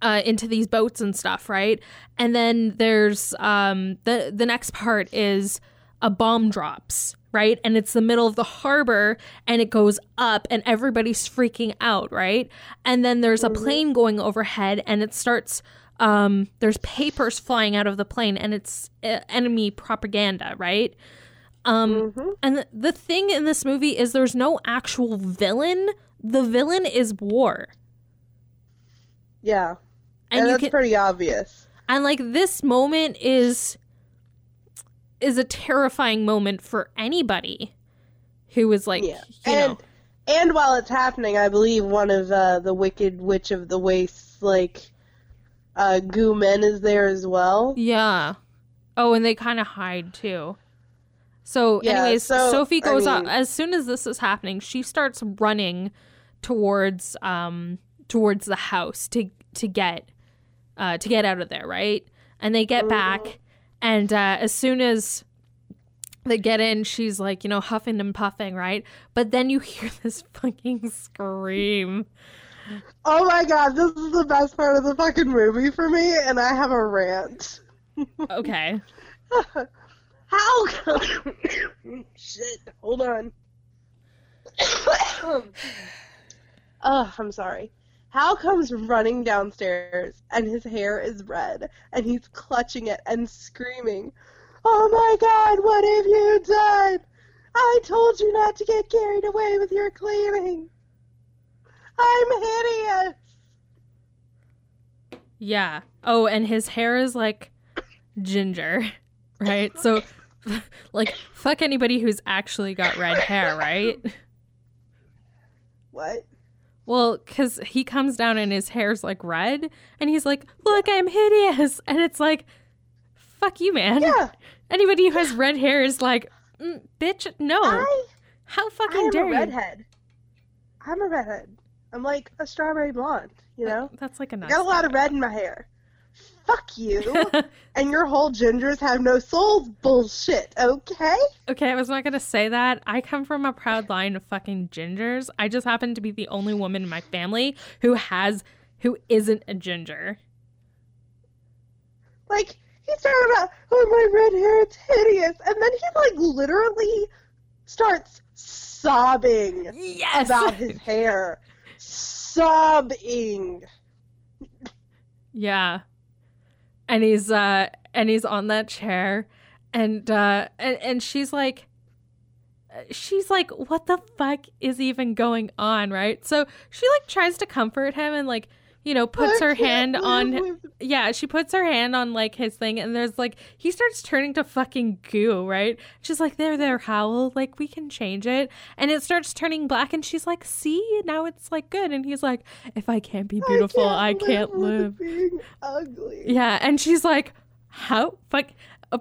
uh, into these boats and stuff, right? And then there's um, the the next part is a bomb drops, right? And it's the middle of the harbor, and it goes up, and everybody's freaking out, right? And then there's a plane going overhead, and it starts. Um, there's papers flying out of the plane, and it's uh, enemy propaganda, right? Um, Mhm. and the thing in this movie is there's no actual villain. The villain is war. Yeah, And, and, you that's can pretty obvious. and like this moment is is a terrifying moment for anybody who is like Yeah, you and know and while it's happening, I believe one of uh, the Wicked Witch of the Wastes, like uh, Goo Men, is there as well. yeah oh and they kind of hide too so Yeah, anyways so, sophie I goes up as soon as this is happening she starts running towards um towards the house to to get uh to get out of there right and they get back and uh as soon as they get in she's like you know huffing and puffing right but then you hear this fucking scream Oh my god, this is the best part of the fucking movie for me, and I have a rant. okay How come? Shit, hold on. oh, I'm sorry. Howl comes running downstairs, and his hair is red, and he's clutching it and screaming, Oh my god, what have you done? I told you not to get carried away with your cleaning. I'm hideous. Yeah. Oh, and his hair is like ginger, right? So, like, fuck anybody who's actually got red hair, right? What? Well, because he comes down and his hair's like red, and he's like, "Look, I'm hideous," and it's like, "Fuck you, man." Yeah, Anybody who has red hair is like, mm, "Bitch, no." I How fucking I fucking am a redhead. I'm a redhead. I'm like a strawberry blonde, you know? That's like a nice. got a lot of red in my hair. Fuck you. and your whole gingers have no souls bullshit, okay? Okay, I was not gonna say that. I come from a proud line of fucking gingers. I just happen to be the only woman in my family who has who isn't a ginger. Like, he's talking about, oh, my red hair, it's hideous. And then he, like, literally starts sobbing Yes. about his hair. Sobbing. yeah. And he's uh and he's on that chair and uh and, and she's like she's like what the fuck is even going on, right? So she like tries to comfort him and like, you know, puts I her hand on yeah, she puts her hand on like his thing, and there's like he starts turning to fucking goo, right? She's like, "There, there, Howl. Like we can change it," and it starts turning black, and she's like, "See, now it's like good," and he's like, "If I can't be beautiful, I can't, I can't live." Being ugly. Yeah, and she's like, "How fuck, uh,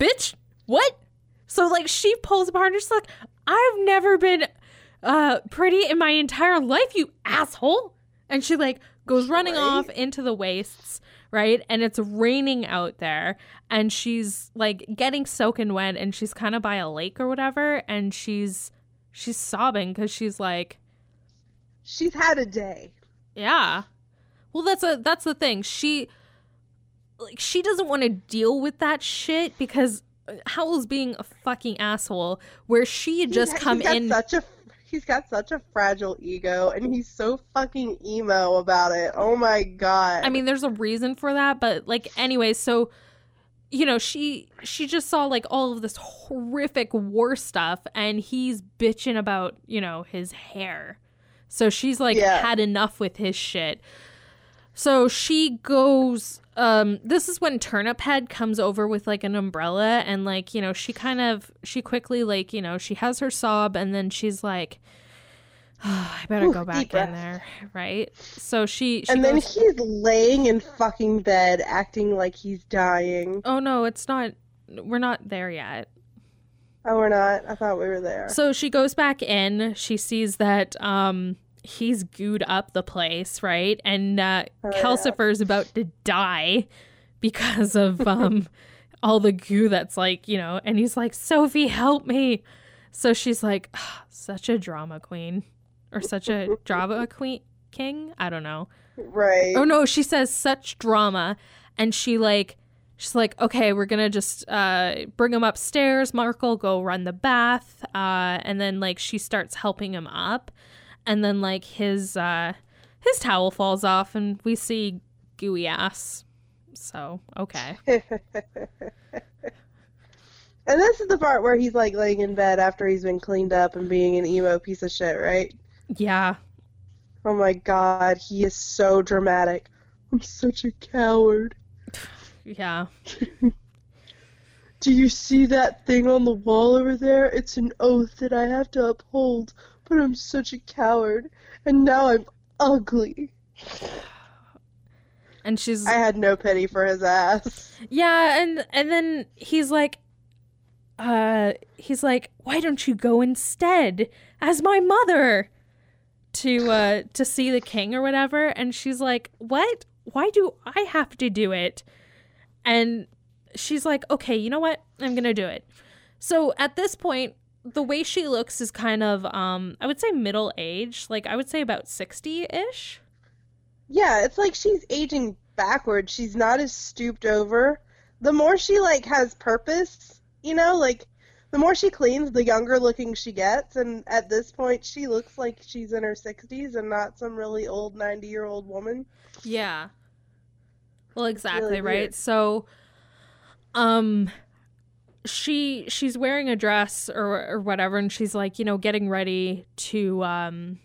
bitch? What?" So like she pulls apart, and she's like, "I've never been uh pretty in my entire life, you asshole." And she like goes running right? off into the wastes, right? And it's raining out there, and she's like getting soaking wet, and she's kind of by a lake or whatever, and she's she's sobbing because she's like, she's had a day. Yeah. Well, that's a that's the thing. She like she doesn't want to deal with that shit because uh, Howl's being a fucking asshole. Where she had just come in. Such a he's got such a fragile ego and he's so fucking emo about it. Oh my god. I mean, there's a reason for that, but like anyway, so you know, she she just saw like all of this horrific war stuff and he's bitching about, you know, his hair. So she's like yeah. had enough with his shit. So she goes um this is when turnip head comes over with like an umbrella and like you know she kind of she quickly like you know she has her sob and then she's like oh, i better Ooh, go back in there right? So she, she and then goes, he's laying in fucking bed acting like he's dying. Oh no it's not we're not there yet. Oh we're not? I thought we were there. So she goes back in. She sees that um he's gooed up the place, right? And uh, oh, Calcifer's yeah. about to die because of um, all the goo that's like, you know, and he's like, Sophie, help me. So she's like, oh, such a drama queen or such a drama queen king. I don't know. Right. Oh no, she says such drama. And she like, she's like, okay, we're gonna just uh, bring him upstairs. Markl go run the bath, uh, and then like she starts helping him up, and then like his uh his towel falls off and we see gooey ass. So, okay. and this is the part where he's like laying in bed after he's been cleaned up and being an emo piece of shit, right? Yeah. Oh my god, he is so dramatic. I'm such a coward. yeah. Do you see that thing on the wall over there? It's an oath that I have to uphold but I'm such a coward, and now I'm ugly. And she's I had no pity for his ass. Yeah, and and then he's like uh he's like, "Why don't you go instead as my mother?" to uh to see the king or whatever and she's like, "What? Why do I have to do it?" And she's like, "Okay, you know what? I'm going to do it." So at this point, the way she looks is kind of um I would say middle age, like I would say about 60ish. Yeah, it's like she's aging backwards. She's not as stooped over. The more she like has purpose, you know, like the more she cleans, the younger looking she gets, and at this point she looks like she's in her 60s and not some really old 90-year-old woman. Yeah. Well, exactly, really right? So um she she's wearing a dress or or whatever and she's like you know getting ready to um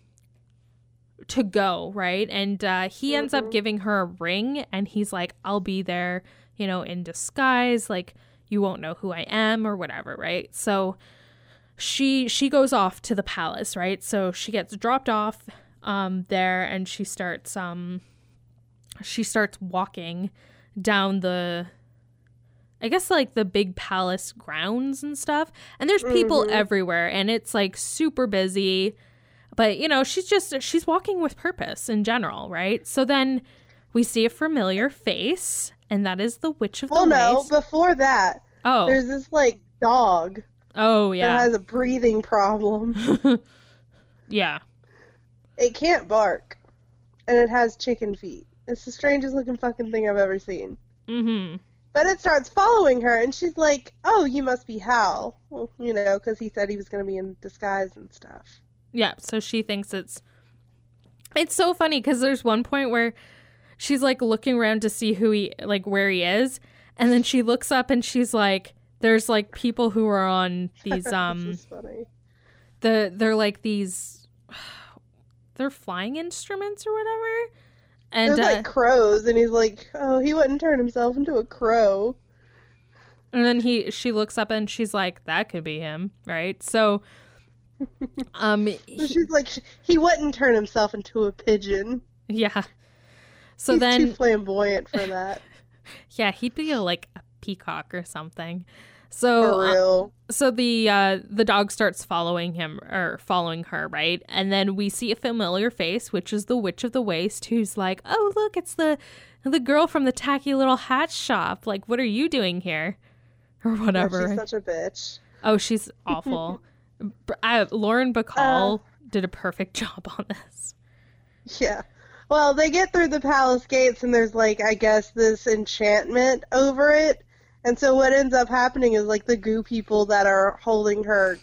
to go right and uh he mm-hmm. ends up mm-hmm. giving her a ring and he's like i'll be there you know in disguise like you won't know who i am or whatever right so she she goes off to the palace right so she gets dropped off um there and she starts um she starts walking down the I guess like the big palace grounds and stuff. And there's people mm-hmm. everywhere and it's like super busy. But you know, she's just she's walking with purpose in general, right? So then we see a familiar face, and that is the witch of the well, no, before that. Oh. There's this like dog. Oh yeah. That has a breathing problem. yeah. It can't bark. And it has chicken feet. It's the strangest looking fucking thing I've ever seen. Mm-hmm. But it starts following her, and she's like, "Oh, you must be Howl." Well, you know, because he said he was going to be in disguise and stuff. Yeah, so she thinks it's. It's so funny because there's one point where she's like looking around to see who he like where he is, and then she looks up and she's like, "There's like people who are on these um." the they're like these, they're flying instruments or whatever, And There's uh, like crows, and he's like, "Oh, he wouldn't turn himself into a crow." and then he she looks up and she's like, "That could be him, right?" So, um, he- she's like, "He wouldn't turn himself into a pigeon." yeah. So he's then, too flamboyant for that. yeah, he'd be a, like a peacock or something. So, uh, so the uh, the dog starts following him or following her, right? And then we see a familiar face, which is the Witch of the Waste, who's like, "Oh, look, it's the the girl from the tacky little hat shop. Like, what are you doing here?" Or Yeah, whatever. she's such a bitch. Oh, she's awful. I, Lauren Bacall did a perfect job on this. Yeah. Well, they get through the palace gates, and there's like, I guess, this enchantment over it. And so what ends up happening is like the goo people that are holding her.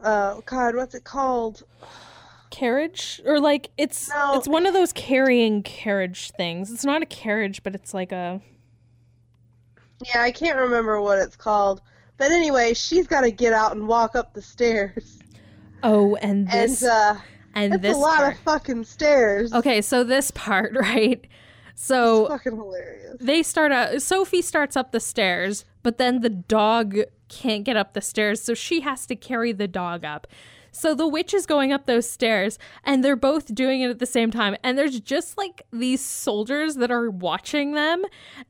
Uh, God, what's it called? Carriage or like it's No. it's one of those carrying carriage things. It's not a carriage, but it's like a Yeah, I can't remember what it's called. But anyway, she's got to get out and walk up the stairs, oh, and this and uh, and it's this a lot part. of fucking stairs. Okay, so this part, right? It's So fucking hilarious. they start out Sophie starts up the stairs, but then the dog can't get up the stairs, so she has to carry the dog up. So the witch is going up those stairs and they're both doing it at the same time. And there's just like these soldiers that are watching them.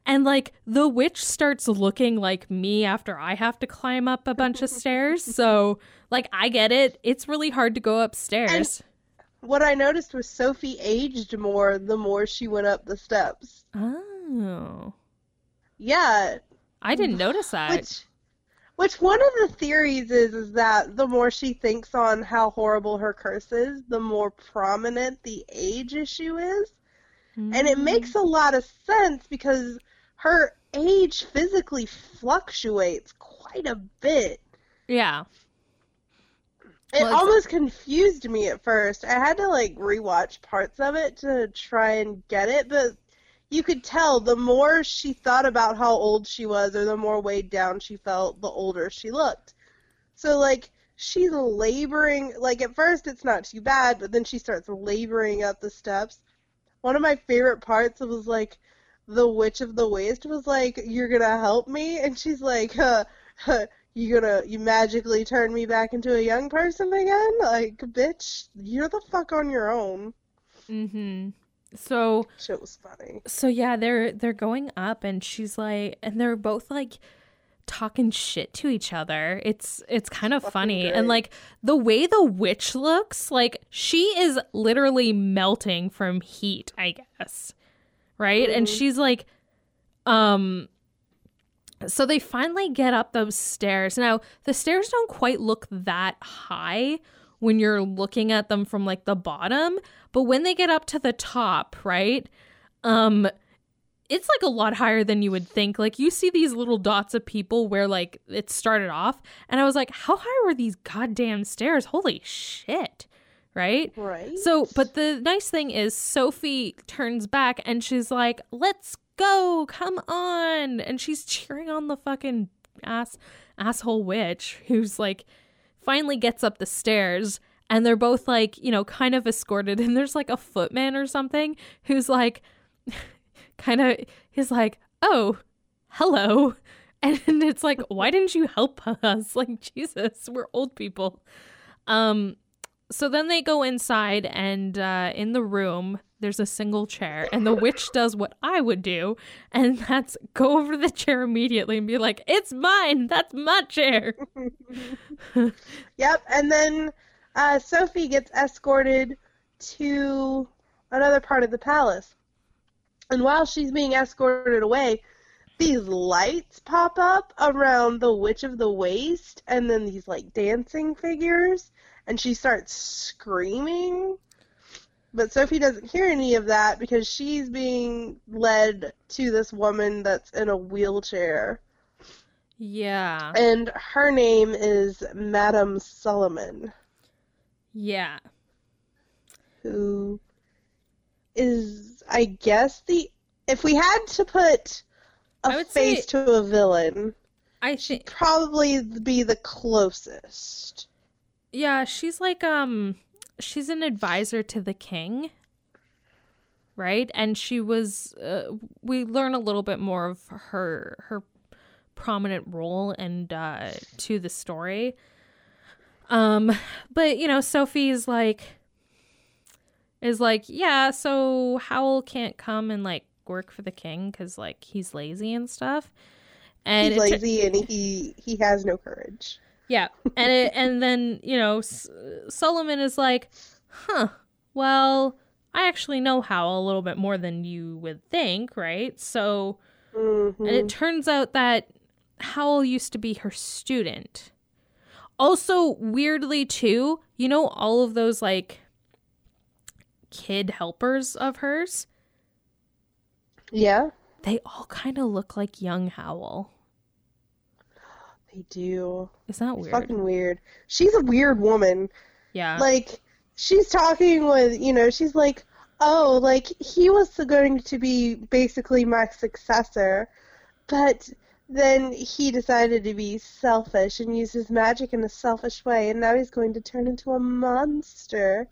And like the witch starts looking like me after I have to climb up a bunch of stairs. So like I get it. It's really hard to go upstairs. What I noticed was Sophie aged more the more she went up the steps. oh. Yeah, I didn't notice that. Which, which one of the theories is is that the more she thinks on how horrible her curse is, the more prominent the age issue is, and Mm. it makes a lot of sense because her age physically fluctuates quite a bit. Yeah. It Well, almost confused me at first. I had to like rewatch parts of it to try and get it, but you could tell the more she thought about how old she was or the more weighed down she felt, the older she looked. So like she's laboring like at first it's not too bad, but then she starts laboring up the steps. One of my favorite parts was like the witch of the waste was like, "You're gonna help me," and she's like, uh, "You gonna you magically turn me back into a young person again? Like, bitch, you're the fuck on your own." Mm-hmm. So Shit was funny. so yeah, they're they're going up and she's like and they're both like talking shit to each other. It's it's kind of funny. great. And like the way the witch looks, like she is literally melting from heat, I guess. Right? And Mhm. she's like um so they finally get up those stairs. Now, the stairs don't quite look that high when you're looking at them from like the bottom, but when they get up to the top, right? Um it's like a lot higher than you would think. Like you see these little dots of people where like it started off and I was like, how high were these goddamn stairs? Holy shit. Right? Right? So, but the nice thing is, Sophie turns back and she's like, "Let's go, come on!" And she's cheering on the fucking ass asshole witch who's like, finally gets up the stairs, and they're both like, you know, kind of escorted. And there's like a footman or something who's like, kind of, he's like, "Oh, hello," and it's like, "Why didn't you help us?" Like, Jesus, we're old people. Um, so then they go inside, and uh, in the room, there's a single chair, and the witch does what I would do, and that's go over the chair immediately and be like, "It's mine. That's my chair." Yep, and then uh, Sophie gets escorted to another part of the palace. And while she's being escorted away, these lights pop up around the Witch of the Waste, and then these like dancing figures, and she starts screaming. But Sophie doesn't hear any of that because she's being led to this woman that's in a wheelchair. Yeah, And her name is Madame Suliman. yeah, who is I guess the if we had to put a face say- to a villain, I think. probably be the closest. Yeah, she's like um, she's an advisor to the king. right? And she was uh, we learn a little bit more of her her prominent role and uh to the story. Um but you know, Sophie's like is like, yeah, so Howl can't come and like work for the king cuz like he's lazy and stuff. And He's lazy and he he has no courage. Yeah, and it, and then you know S- Suliman is like, huh? Well, I actually know Howl a little bit more than you would think, right? So, Mhm. and it turns out that Howl used to be her student. Also, weirdly too, you know all of those like kid helpers of hers, Yeah, they all kind of look like young Howl. They do. Is that It's weird? fucking weird. She's a weird woman. yeah. like she's talking with you know she's like oh like he was going to be basically my successor but then he decided to be selfish and use his magic in a selfish way and now he's going to turn into a monster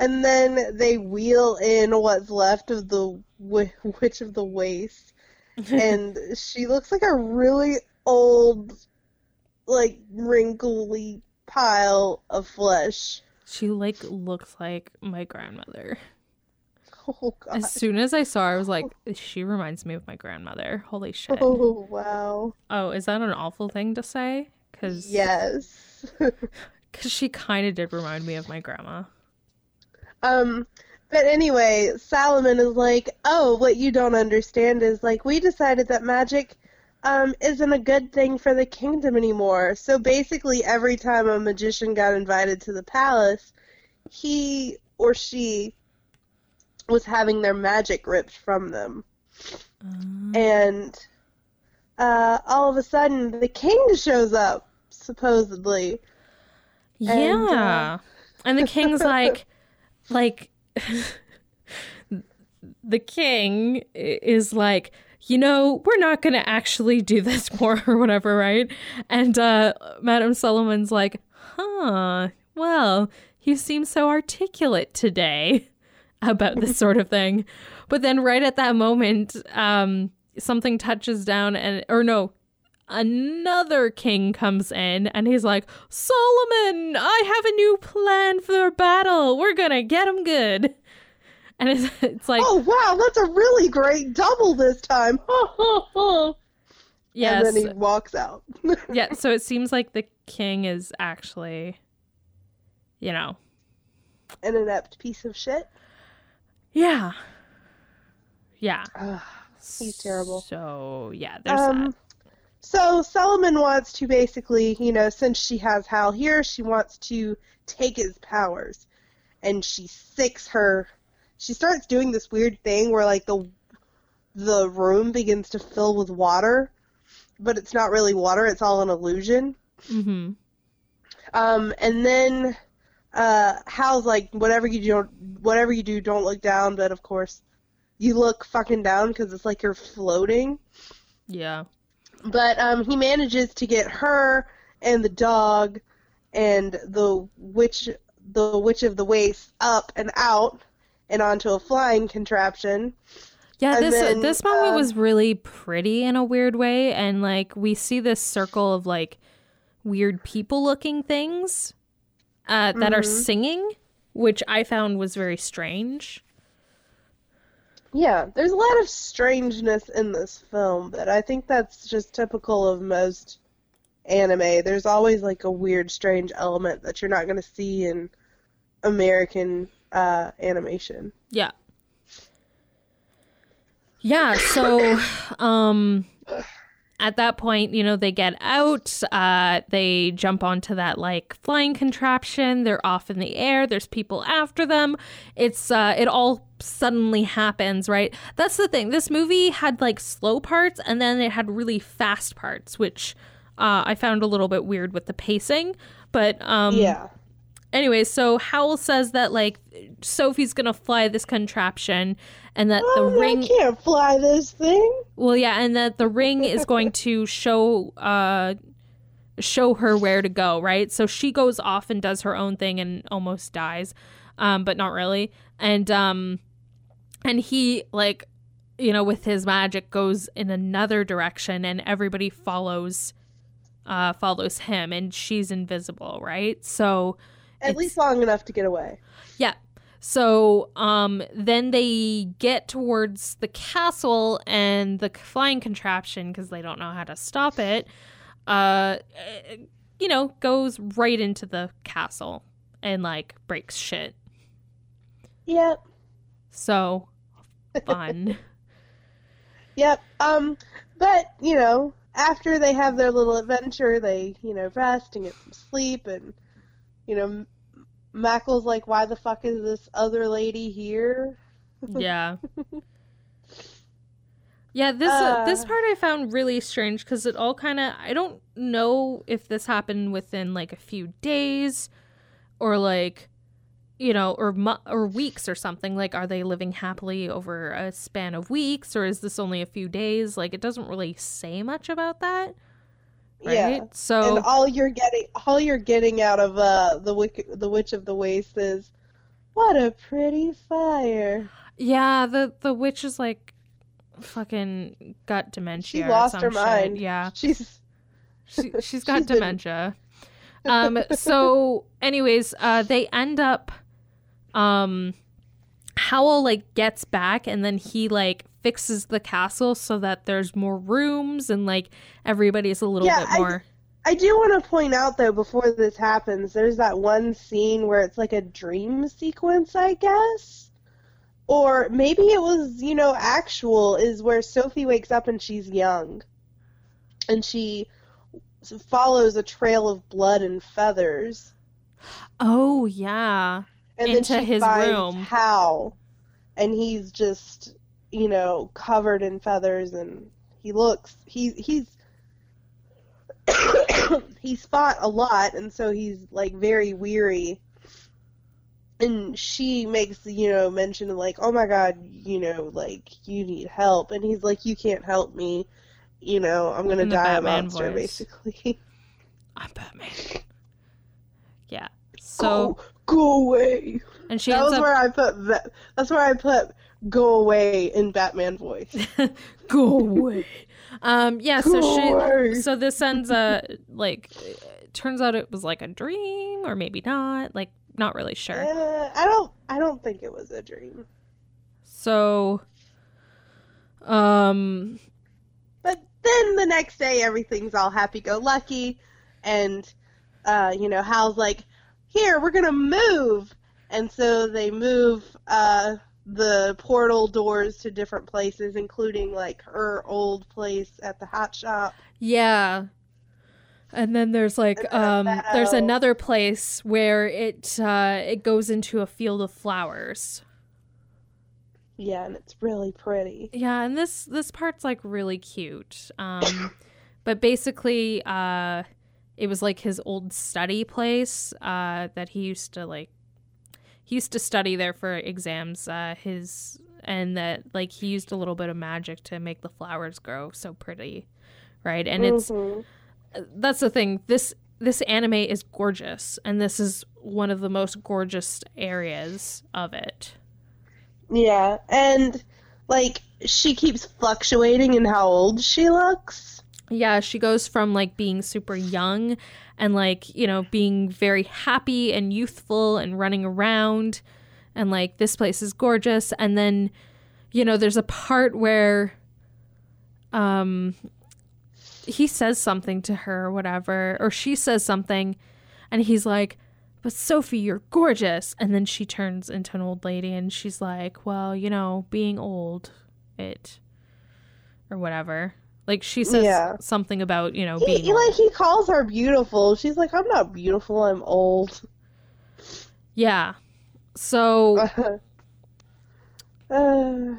and then they wheel in what's left of the witch of the waste and she looks like a really old like wrinkly pile of flesh she like looks like my grandmother. Oh god. As soon as I saw her, I was like, she reminds me of my grandmother. Holy shit. Oh wow. Oh, is that an awful thing to say? Because Yes. cause she kind of did remind me of my grandma. um but anyway, Suliman is like, "Oh, what you don't understand is like we decided that magic um isn't a good thing for the kingdom anymore. So basically every time a magician got invited to the palace, he or she was having their magic ripped from them. Um, and uh, all of a sudden the king shows up supposedly and, uh, yeah. And the king's like, like, the king is like, you know, we're not going to actually do this more or whatever, right? And uh, Madame Suliman's like, huh, well, you seem so articulate today about this sort of thing. But then right at that moment, um, something touches down and, or no, another king comes in and he's like, Suliman, I have a new plan for battle. We're gonna get him good. And it's, it's like, oh wow that's a really great double this time yes. and then he walks out yeah, so it seems like the king is actually, you know, an inept piece of shit yeah. Yeah. Ugh, He's terrible. So, yeah, there's um that. so Suliman wants to basically you know since she has Howl here she wants to take his powers and she sicks her she starts doing this weird thing where like the the room begins to fill with water but it's not really water it's all an illusion Mm-hmm. um and then uh Howl's like whatever you do whatever you do don't look down but of course you look fucking down because it's like you're floating Yeah. but um, he manages to get her and the dog and the witch, the witch of the waste, up and out and onto a flying contraption. Yeah, And this then, this moment uh, was really pretty in a weird way, and like we see this circle of like weird people looking things uh, that are Mhm. singing, which I found was very strange. Yeah, there's a lot of strangeness in this film, but I think that's just typical of most anime. There's always like a weird, strange element that you're not going to see in American uh, animation. Yeah. Yeah, so um at that point, you know, they get out, uh they jump onto that like flying contraption, they're off in the air, there's people after them. It's uh it all suddenly happens, right? That's the thing. This movie had like slow parts and then it had really fast parts, which uh I found a little bit weird with the pacing, but um yeah. Anyway, so Howl says that like Sophie's gonna fly this contraption, and that the Oh, ring. I can't fly this thing. Well, yeah, and that the ring is going to show uh show her where to go, right? So she goes off and does her own thing and almost dies, um, but not really. And um, and he like you know with his magic goes in another direction and everybody follows uh follows him and she's invisible right so At It's- least long enough to get away. yeah so um then they get towards the castle and the flying contraption because they don't know how to stop it uh you know goes right into the castle and like breaks shit Yep. so fun Yep. Um, but you know, after they have their little adventure, they you know rest and get some sleep, and you know, Markl's like, "Why the fuck is this other lady here?" yeah yeah this uh, this Uh. part i found really strange because it all kind of i don't know if this happened within like a few days or like you know or mo- or weeks or something like are they living happily over a span of weeks or is this only a few days like it doesn't really say much about that right Yeah. so And all you're getting, all you're getting out of uh the wick, the Witch of the Waste is, what a pretty fire. yeah the the witch is like fucking got dementia or lost some her shit. mind. yeah She's she, she's got She's been- dementia. Um, so, anyways, uh, they end up. Um, Howl like gets back, and then he like fixes the castle so that there's more rooms and like everybody's a little Yeah, bit more. I do want to point out though before this happens, there's that one scene where it's like a dream sequence, I guess. Or maybe it was, you know, actual is where Sophie wakes up and she's young. And she follows a trail of blood and feathers. Oh yeah, And Into then she his finds room. Howl and he's just, you know, covered in feathers and he looks he he's he's fought a lot and so he's like very weary and she makes you know mention of like oh my god you know like you need help and he's like you can't help me you know i'm gonna die a monster voice. basically I'm Batman. Yeah. So go, go away and she that was up where i put that's where i put go away in batman voice go away. Um, yeah. So she. away. So this ends uh like. Turns out it was like a dream, or maybe not. Like not really sure. Uh, i don't i don't think it was a dream So, um, But then the next day, everything's all happy go lucky, and uh, you know Howl's like, "Here, we're gonna move," and so they move uh, the portal doors to different places, including like her old place at the hot shop. yeah. And then there's like um there's another place where it uh it goes into a field of flowers. Yeah, and it's really pretty. Yeah, and this this part's like really cute. Um but basically uh it was like his old study place uh that he used to like he used to study there for exams uh his and that like he used a little bit of magic to make the flowers grow so pretty. Right? And it's Mhm. that's the thing. This this anime is gorgeous and this is one of the most gorgeous areas of it. yeah, and like she keeps fluctuating in how old she looks. Yeah, she goes from like being super young and like, you know, being very happy and youthful and running around and like this place is gorgeous and then you know, there's a part where um he says something to her or whatever or she says something and he's like, "But Sophie, you're gorgeous." And then she turns into an old lady and she's like, "Well, you know, being old, it or whatever." Like she says Yeah. something about, you know, being he, like he calls her beautiful. She's like, "I'm not beautiful. I'm old." Yeah. So, uh,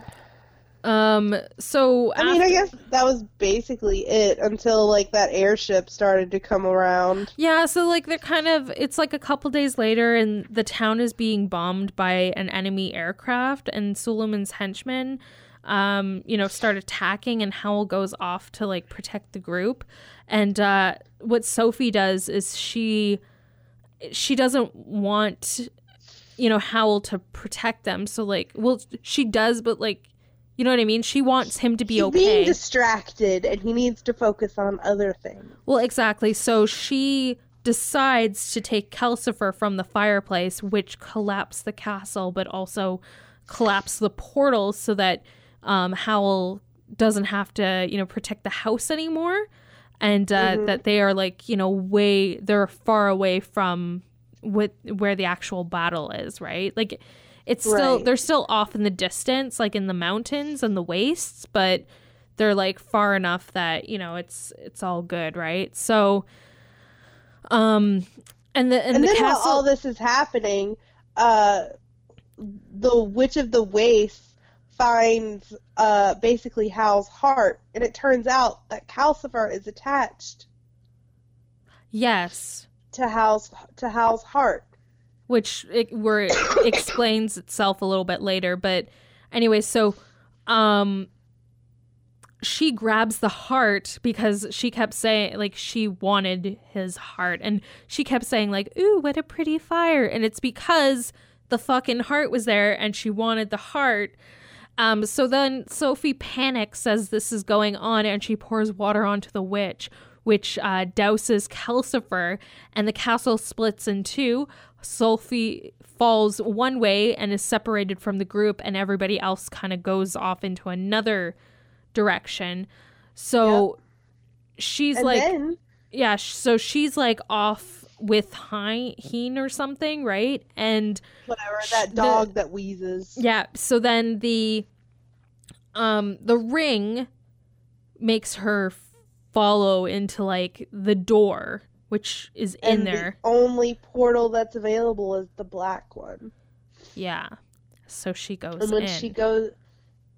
um, so I mean, I guess that was basically it until like that airship started to come around. Yeah, so like they're kind of it's like a couple days later and the town is being bombed by an enemy aircraft and Suliman's henchmen um, you know, start attacking and Howl goes off to like protect the group. And uh what Sophie does is she she doesn't want you know, Howl to protect them. So like, well, she does, but like, you know what I mean? She wants him to be He's okay. being distracted, and he needs to focus on other things. Well, exactly. So she decides to take Calcifer from the fireplace, which collapsed the castle, but also collapsed the portals so that um, Howl doesn't have to, you know, protect the house anymore, and uh, Mhm. that they are like, you know, way they're far away from what where the actual battle is, right? Like. It's still Right. they're still off in the distance, like in the mountains and the wastes, but they're like far enough that you know it's it's all good, right? So, um, and the and, And, the then castle. while all this is happening, uh, the Witch of the Waste finds uh, basically Howl's heart, and it turns out that Calcifer is attached yes, to Howl's to Howl's heart. which it, where it explains itself a little bit later, but anyway, so um she grabs the heart because she kept saying like she wanted his heart and she kept saying like ooh what a pretty fire and it's because the fucking heart was there and she wanted the heart um so then sophie panics as this is going on and she pours water onto the witch which uh, douses calcifer and the castle splits in two sophie falls one way and is separated from the group and everybody else kind of goes off into another direction. So she's And like, then yeah, so she's like off with Hein Heen or something, right? And whatever that the- dog that wheezes. yeah, so then the um the ring makes her follow into like the door which is in there. The only portal that's available is the black one. Yeah. So she goes And when in. she goes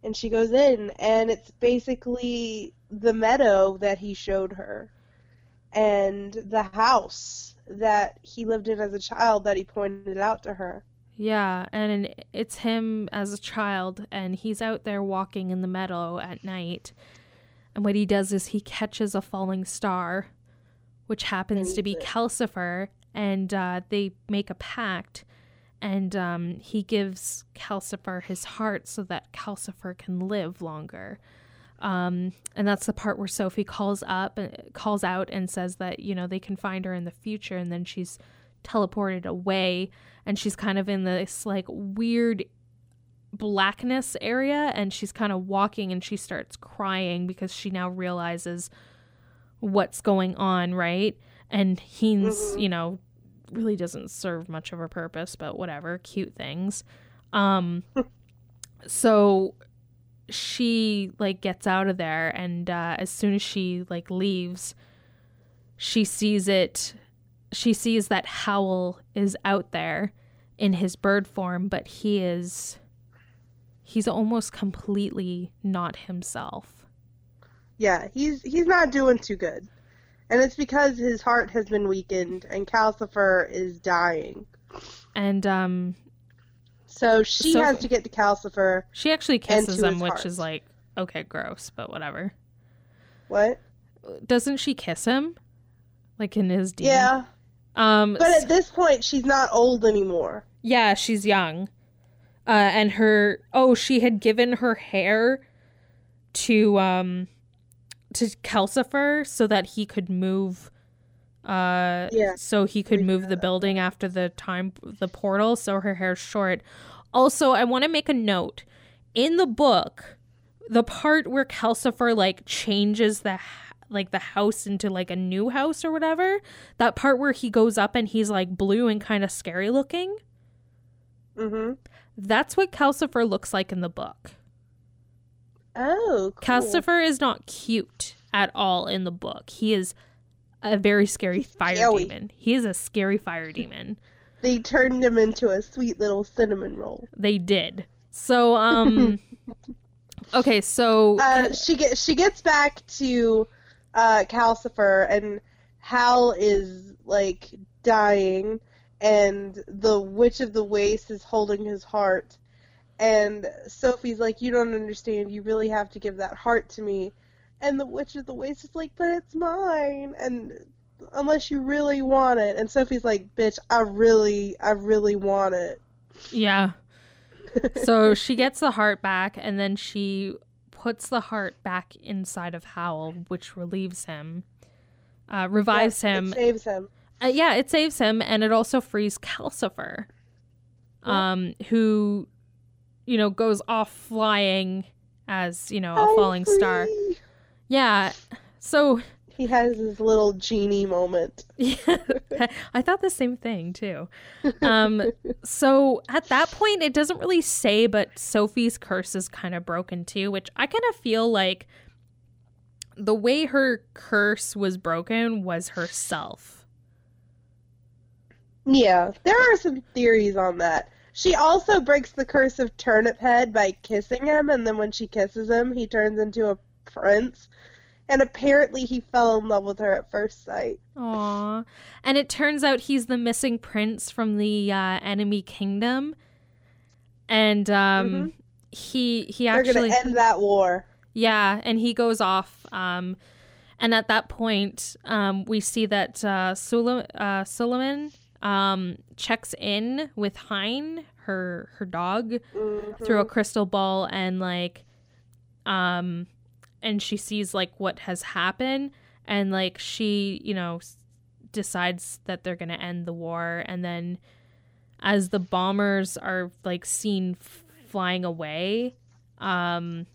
and she goes in and it's basically the meadow that he showed her and the house that he lived in as a child that he pointed out to her. Yeah, and it's him as a child, and he's out there walking in the meadow at night. And what he does is he catches a falling star, which happens to be Calcifer, and uh, they make a pact. And um, he gives Calcifer his heart so that Calcifer can live longer. Um, and that's the part where Sophie calls up, uh, calls out, and says that you know they can find her in the future, and then she's teleported away and she's kind of in this like weird blackness area and she's kind of walking and she starts crying because she now realizes what's going on, right? And Heen's, Mhm. you know, really doesn't serve much of a purpose, but whatever, cute things. Um so she like gets out of there and uh as soon as she like leaves she sees it she sees that Howl is out there in his bird form, but he is he's almost completely not himself. Yeah, he's he's not doing too good. And it's because his heart has been weakened and Calcifer is dying. And um So she So- has to get to Calcifer. she actually kisses him, which heart. is like okay, gross, but whatever. What? Doesn't she kiss him? Like in his demon? Yeah. Um But at this point she's not old anymore. Yeah, she's young. Uh, and her oh, she had given her hair to um to Calcifer so that he could move uh Yeah. so he could move the building after the time the portal so her hair's short. Also, I want to make a note. In the book, the part where Calcifer like changes the like the house into like a new house or whatever, that part where he goes up and he's like blue and kind of scary looking. Mhm. That's what Calcifer looks like in the book. Oh, cool. Calcifer is not cute at all in the book. He is a very scary fire demon. He is a scary fire demon. They turned him into a sweet little cinnamon roll. They did. So um Okay, so Uh, she get she gets back to uh, Calcifer, and Howl is like dying, and the Witch of the Waste is holding his heart, and Sophie's like, "You don't understand. You really have to give that heart to me," and the Witch of the Waste is like, "But it's mine," and unless you really want it, and Sophie's like, "Bitch, I really, I really want it." Yeah. so she gets the heart back and then she puts the heart back inside of Howl, which relieves him, uh, revives Yeah, him. It saves him. Uh, yeah, it saves him, and it also frees Calcifer, um, who, you know, goes off flying as you know a I'm falling star. Yeah. So He has his little genie moment. yeah, I thought the same thing too. Um, so at that point, it doesn't really say, but Sophie's curse is kind of broken too, which I kind of feel like the way her curse was broken was herself. Yeah, there are some theories on that. She also breaks the curse of Turnip Head by kissing him, and then when she kisses him, he turns into a prince. And apparently, he fell in love with her at first sight. Aww. And it turns out he's the missing prince from the uh, enemy kingdom. And um, he he They're actually gonna end that war. Yeah, and he goes off. Um, and at that point, um, we see that uh, Sula- uh, Suliman um, checks in with Heen, her her dog, Mhm. through a crystal ball, and like, um, and she sees like what has happened, and like she, you know, s- decides that they're gonna end the war, and then as the bombers are like seen f- flying away, um,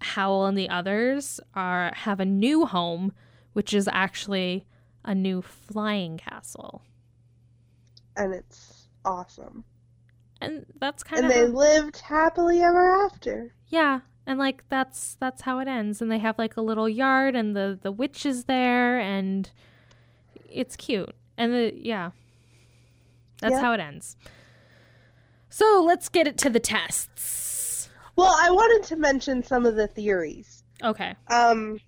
Howl and the others are have a new home, which is actually a new flying castle, and it's awesome. and that's kind And of and they lived happily ever after. yeah, and like that's that's how it ends, and they have like a little yard, and the the witch is there, and it's cute, and the yeah, that's Yeah. how it ends. So let's get it to the tests. Well, I wanted to mention some of the theories. Okay. um,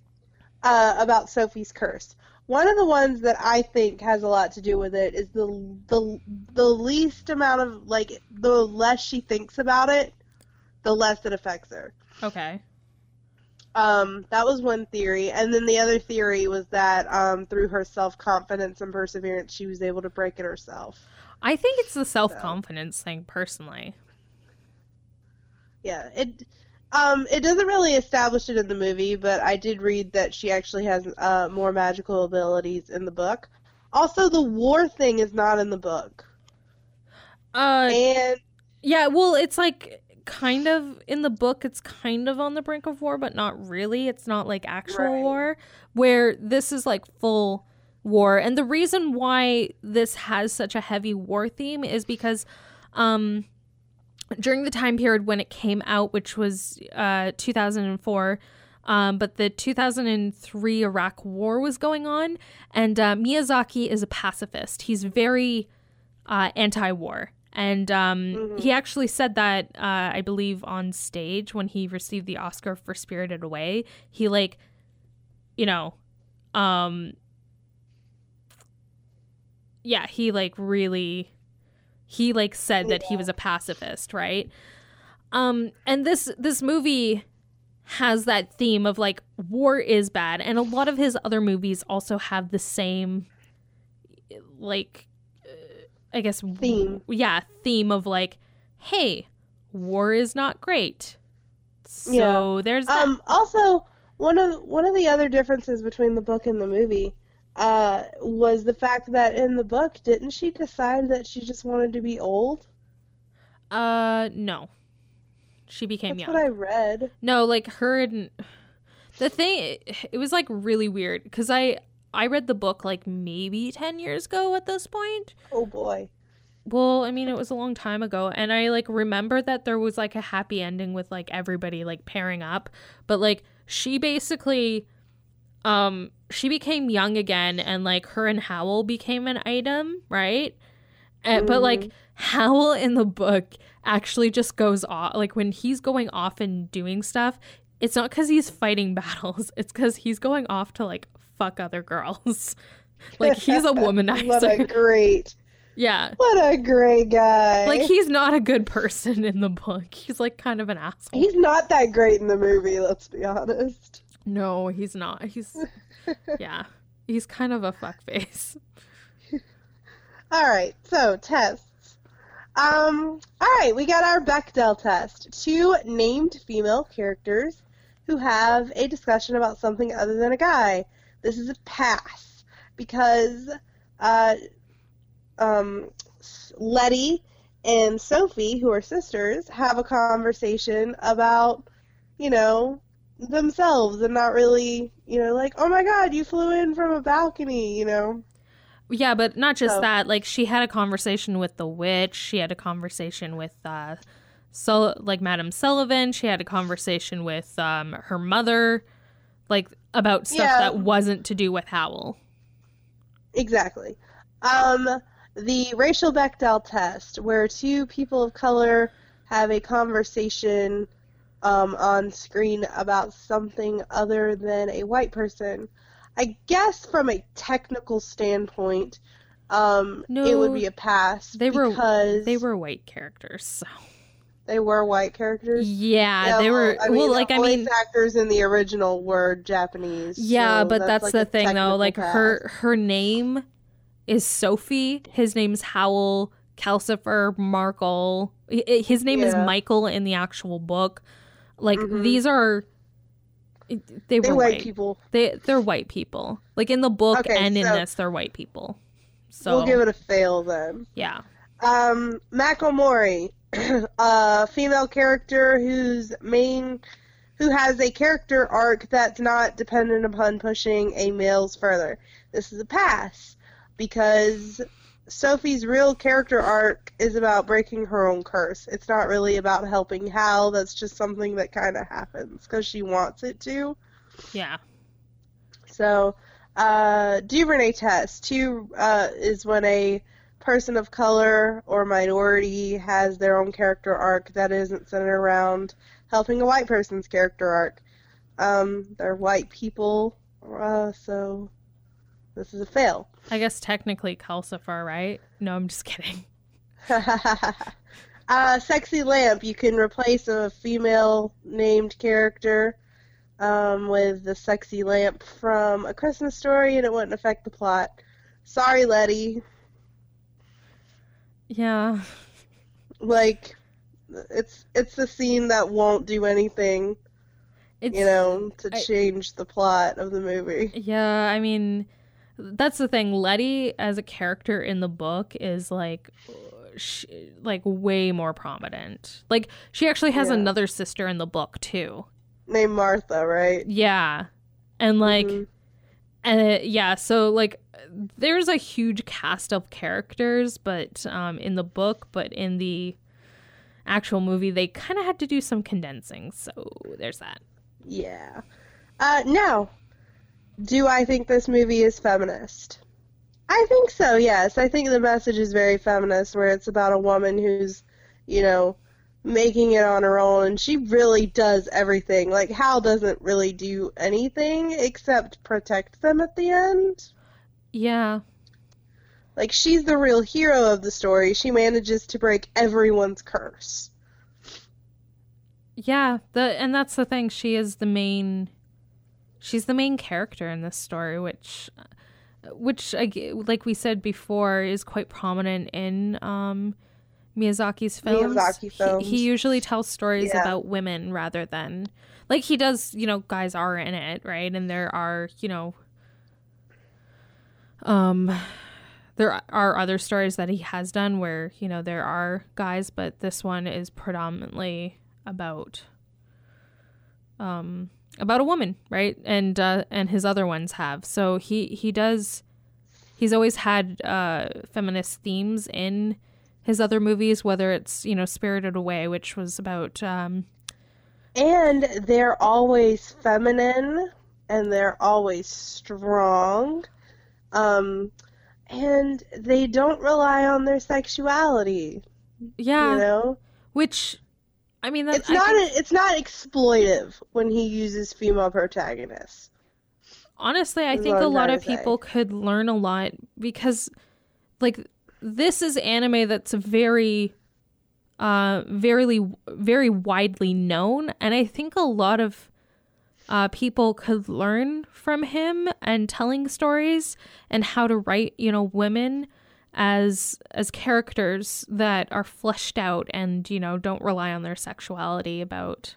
uh, about Sophie's curse. One of the ones that I think has a lot to do with it is the the the least amount of like the less she thinks about it, the less it affects her. Okay. Um, that was one theory, and then the other theory was that um, through her self confidence and perseverance, she was able to break it herself. I think it's the self confidence thing, personally. Yeah, it um it doesn't really establish it in the movie, but I did read that she actually has uh, more magical abilities in the book. Also, the war thing is not in the book, Uh, and yeah. Well, it's like kind of in the book. It's kind of on the brink of war, but not really. It's not like actual Right. war. Where this is like full war, and the reason why this has such a heavy war theme is because, um, during the time period when it came out, which was uh 2004. Um, but the 2003 Iraq War was going on, and uh, Miyazaki is a pacifist. He's very uh, anti-war, and um, he actually said that uh, I believe on stage when he received the Oscar for Spirited Away. He like, you know, um, yeah, he like really, he like said that he was a pacifist, right? Um, and this this movie has that theme of like war is bad, and a lot of his other movies also have the same, like, I guess Theme. yeah, theme of like, hey, war is not great. So Yeah. there's that. um also one of one of the other differences between the book and the movie uh was the fact that in the book didn't she decide that she just wanted to be old? uh, no, she became young. That's young. what I read. No, like her and the thing it was like really weird cuz I I read the book like maybe 10 years ago at this point. Oh boy. Well, I mean it was a long time ago and I like remember that there was like a happy ending with like everybody like pairing up, but like she basically um she became young again and like her and Howl became an item, right? Uh, but like Howl in the book actually just goes off like when he's going off and doing stuff, it's not cuz he's fighting battles, it's cuz he's going off to like fuck other girls. like he's a womanizer. what a great yeah. what a great guy. Like he's not a good person in the book. He's like kind of an asshole. He's not that great in the movie, let's be honest. No, he's not. He's yeah. He's kind of a fuckface. All right, so tests. Um, all right, we got our Bechdel test. Two named female characters who have a discussion about something other than a guy. This is a pass because uh, um, Letty and Sophie, who are sisters, have a conversation about, you know, themselves and not really, you know, like, oh my god, you flew in from a balcony, you know. Yeah, but not just So- that. Like she had a conversation with the witch. She had a conversation with uh so like Madame Sullivan. She had a conversation with um her mother like about stuff Yeah. that wasn't to do with Howl. Exactly. Um, the racial Bechdel test, where two people of color have a conversation um, on screen about something other than a white person. I guess from a technical standpoint, um, it would be a pass They were because they were white characters. So. They were white characters. Yeah, Yeah, they were I well mean, like the I mean actors in the original were Japanese. Yeah, so but that's, like the thing though. Like pass. her her name is Sophie. His name's Howl Calcifer Markl. His name is Michael in the actual book. Like Mhm. these are they were white white. people. They they're white people. Like in the book Okay, and in this, they're white people. So We'll give it a fail then. yeah, Um, Mako Mori, a female character whose main, who has a character arc that's not dependent upon pushing a male's further. This is a pass because Sophie's real character arc is about breaking her own curse. It's not really about helping Howl. That's just something that kind of happens because she wants it to. yeah, So, uh, Duvernay test two uh, is when a person of color or minority has their own character arc that isn't centered around helping a white person's character arc. Um, they're white people, uh, so this is a fail. I guess technically Calcifer, right? No, I'm just kidding. uh, sexy lamp. You can replace a female named character um, with the sexy lamp from A Christmas Story, and it wouldn't affect the plot. Sorry, Letty. Yeah, Like, it's it's the scene that won't do anything, it's you know, to I- change the plot of the movie. Yeah, I mean, that's the thing. Letty, as a character in the book, is like, sh like way more prominent. Like, she actually has Yeah. another sister in the book too. Named Martha, right? Yeah, and like, mm-hmm. Mhm. uh, yeah. So like, there's a huge cast of characters, but um, in the book, but in the actual movie, they kind of had to do some condensing. So there's that. Yeah. Uh, now, do I think this movie is feminist? I think so, yes. I think the message is very feminist, where it's about a woman who's, you know, making it on her own, and she really does everything. Like, Howl doesn't really do anything except protect them at the end. Yeah, Like, she's the real hero of the story. She manages to break everyone's curse. Yeah, the and that's the thing. She is the main. She's the main character in this story, which, which like we said before is quite prominent in um, Miyazaki's films. Miyazaki He- He, usually tells stories Yeah. about women rather than like he does. You know, guys are in it, right? And there are you know, um, there are other stories that he has done where you know there are guys, but this one is predominantly about um about a woman, right? And uh and his other ones have. So he he does he's always had uh feminist themes in his other movies whether it's, you know, Spirited Away which was about um And they're always feminine and they're always strong. Um, and they don't rely on their sexuality, yeah, you know? which I mean that's It's not it's not exploitive when he uses female protagonists. honestly i think a lot of people could learn a lot because like this is anime that's very uh very very widely known and i think a lot of uh people could learn from him and telling stories and how to write you know women as as characters that are fleshed out and you know don't rely on their sexuality about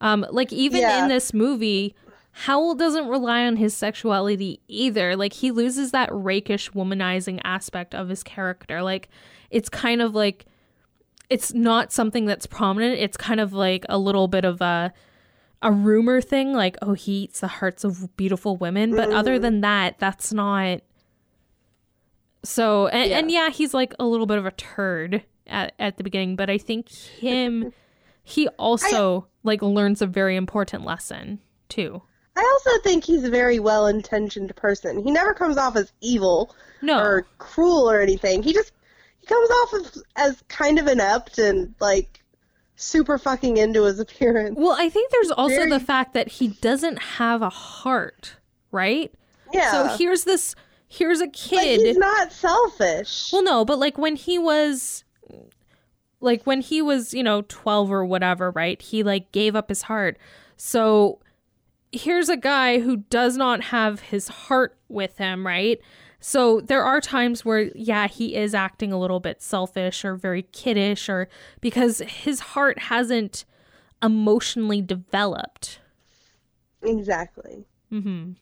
um like even Yeah. in this movie Howl doesn't rely on his sexuality either. Like he loses that rakish womanizing aspect of his character. Like it's kind of like it's not something that's prominent. It's kind of like a little bit of a a rumor thing like oh he eats the hearts of beautiful women. But other mm. than that that's not so and yeah. and yeah he's like a little bit of a turd at, at the beginning. But i think him he also like learns a very important lesson too I also think he's a very well intentioned person. He never comes off as evil no or cruel or anything. He just he comes off as, as kind of inept and like super fucking into his appearance. well i think there's also Very- the fact that he doesn't have a heart right Yeah. so here's this here's a but kid he's not selfish. Well, no, but like when he was like when he was, you know, 12 or whatever, right? He like gave up his heart. So here's a guy who does not have his heart with him, right? So there are times where yeah, he is acting a little bit selfish or very kiddish or because his heart hasn't emotionally developed. exactly. Mm-hmm.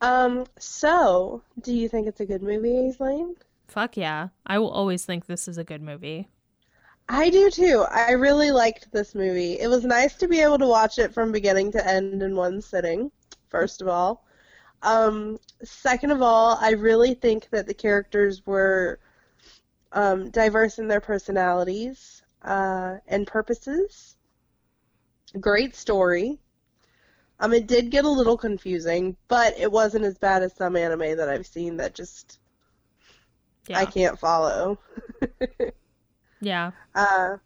Um. So, do you think it's a good movie, Aislinn? Fuck yeah. I will always think this is a good movie. I do too. I really liked this movie. It was nice to be able to watch it from beginning to end in one sitting, first of all. Um, second of all, I really think that the characters were um, diverse in their personalities uh, and purposes. Great story. Um, it did get a little confusing, but it wasn't as bad as some anime that I've seen that just Yeah. I can't follow. yeah. Uh,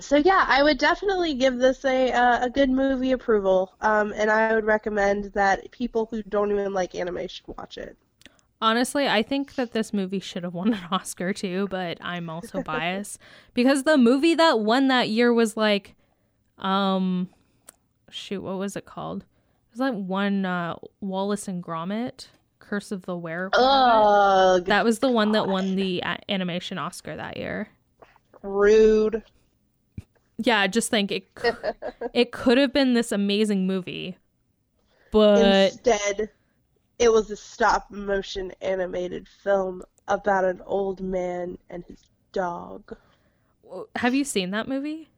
so yeah, I would definitely give this a uh, a good movie approval, um, and I would recommend that people who don't even like anime should watch it. Honestly, I think that this movie should have won an Oscar too, but I'm also biased because the movie that won that year was like, um, shoot, what was it called? It was like one uh, Wallace and Gromit, Curse of the Were. Ugh, That was the one that won the uh, animation Oscar that year. rude. Yeah, just think it it could have been this amazing movie, but Instead, it was a stop motion animated film about an old man and his dog. have you seen that movie?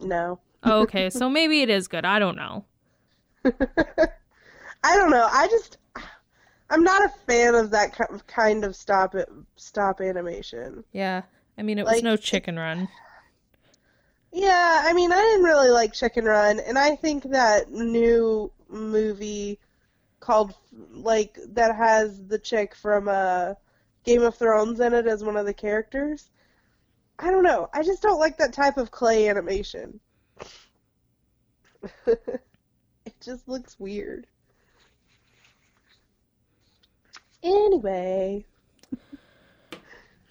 No, Oh, okay, so maybe it is good. I don't know. I don't know. I just I'm not a fan of that kind of stop it, stop animation. Yeah, I mean it was no Chicken Run. Yeah, I mean, I didn't really like Chicken Run, and I think that new movie called like that has the chick from uh, Game of Thrones in it as one of the characters. I don't know. I just don't like that type of clay animation. it just looks weird. Anyway,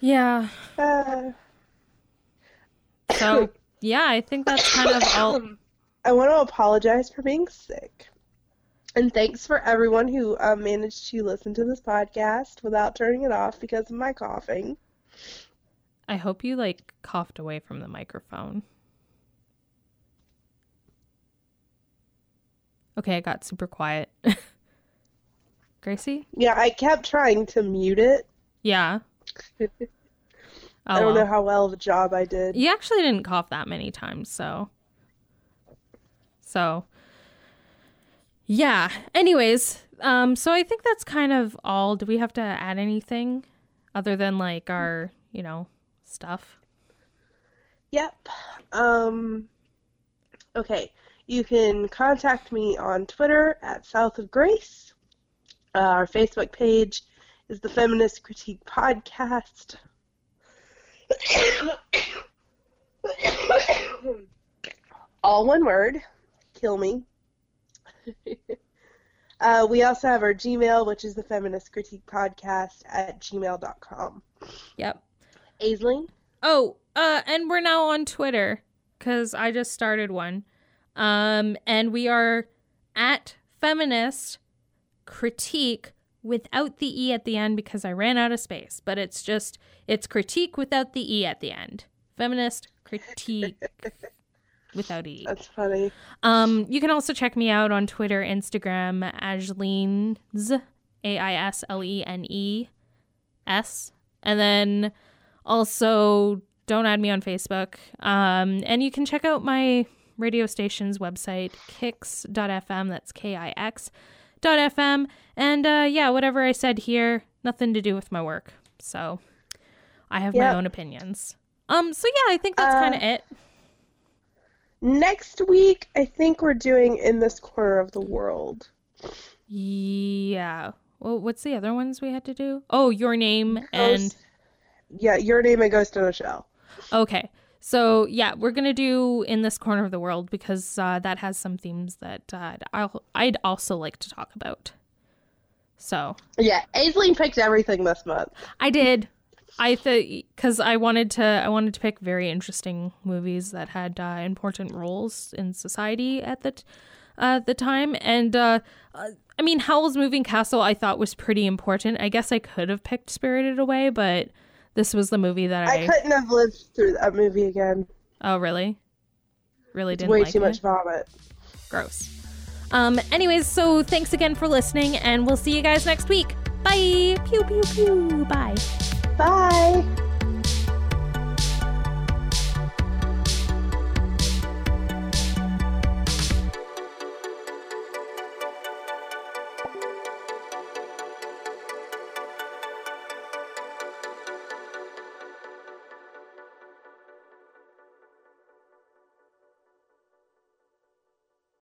Yeah. uh, So yeah, I think that's kind of all. I want to apologize for being sick. And thanks for everyone who uh, managed to listen to this podcast without turning it off because of my coughing. I hope you like coughed away from the microphone. Okay, I got super quiet. Gracie? Yeah, I kept trying to mute it. Yeah. Oh, I don't well. know how well of a job I did. You actually didn't cough that many times, so. So. Yeah. Anyways, um, so I think that's kind of all. Do we have to add anything other than like our, you know, stuff? Yep. Um. Okay. You can contact me on Twitter at South of Grace. Uh, our Facebook page is the Feminist Critique Podcast. All one word. Kill me. uh, we also have our Gmail, which is the Feminist Critique Podcast at gmail.com. Yep. Aisling? Oh, uh, and we're now on Twitter because I just started one. Um, and we are at feminist critique without the E at the end because I ran out of space, but it's just, it's critique without the E at the end. Feminist critique without E. That's funny. Um, you can also check me out on Twitter, Instagram, Aislene's, A I S L E N E S. And then also, don't add me on Facebook. Um, and you can check out my radio station's website, kix.fm. That's K I X dot FM. And uh, yeah, whatever I said here, nothing to do with my work. So I have my own opinions. Um, so yeah, I think that's Uh, kind of it. Next week, I think we're doing In This Corner of the World. Yeah. Well, what's the other ones we had to do? Oh, your name and Yeah, Your Name and Ghost in a Shell. okay. So yeah, we're gonna do in this corner of the world because uh, that has some themes that uh, I'll, I'd also like to talk about. So Yeah, Aisling picked everything this month. I did. I thought because I wanted to, I wanted to pick very interesting movies that had uh, important roles in society at the t- uh, the time, and uh, uh, I mean, Howl's Moving Castle I thought was pretty important. I guess I could have picked Spirited Away, but this was the movie that I. I couldn't have lived through that movie again. oh, really? Really It's didn't way like too it? much vomit. Gross. Um. Anyways, so thanks again for listening, and we'll see you guys next week. Bye. Pew pew pew. Bye. Bye.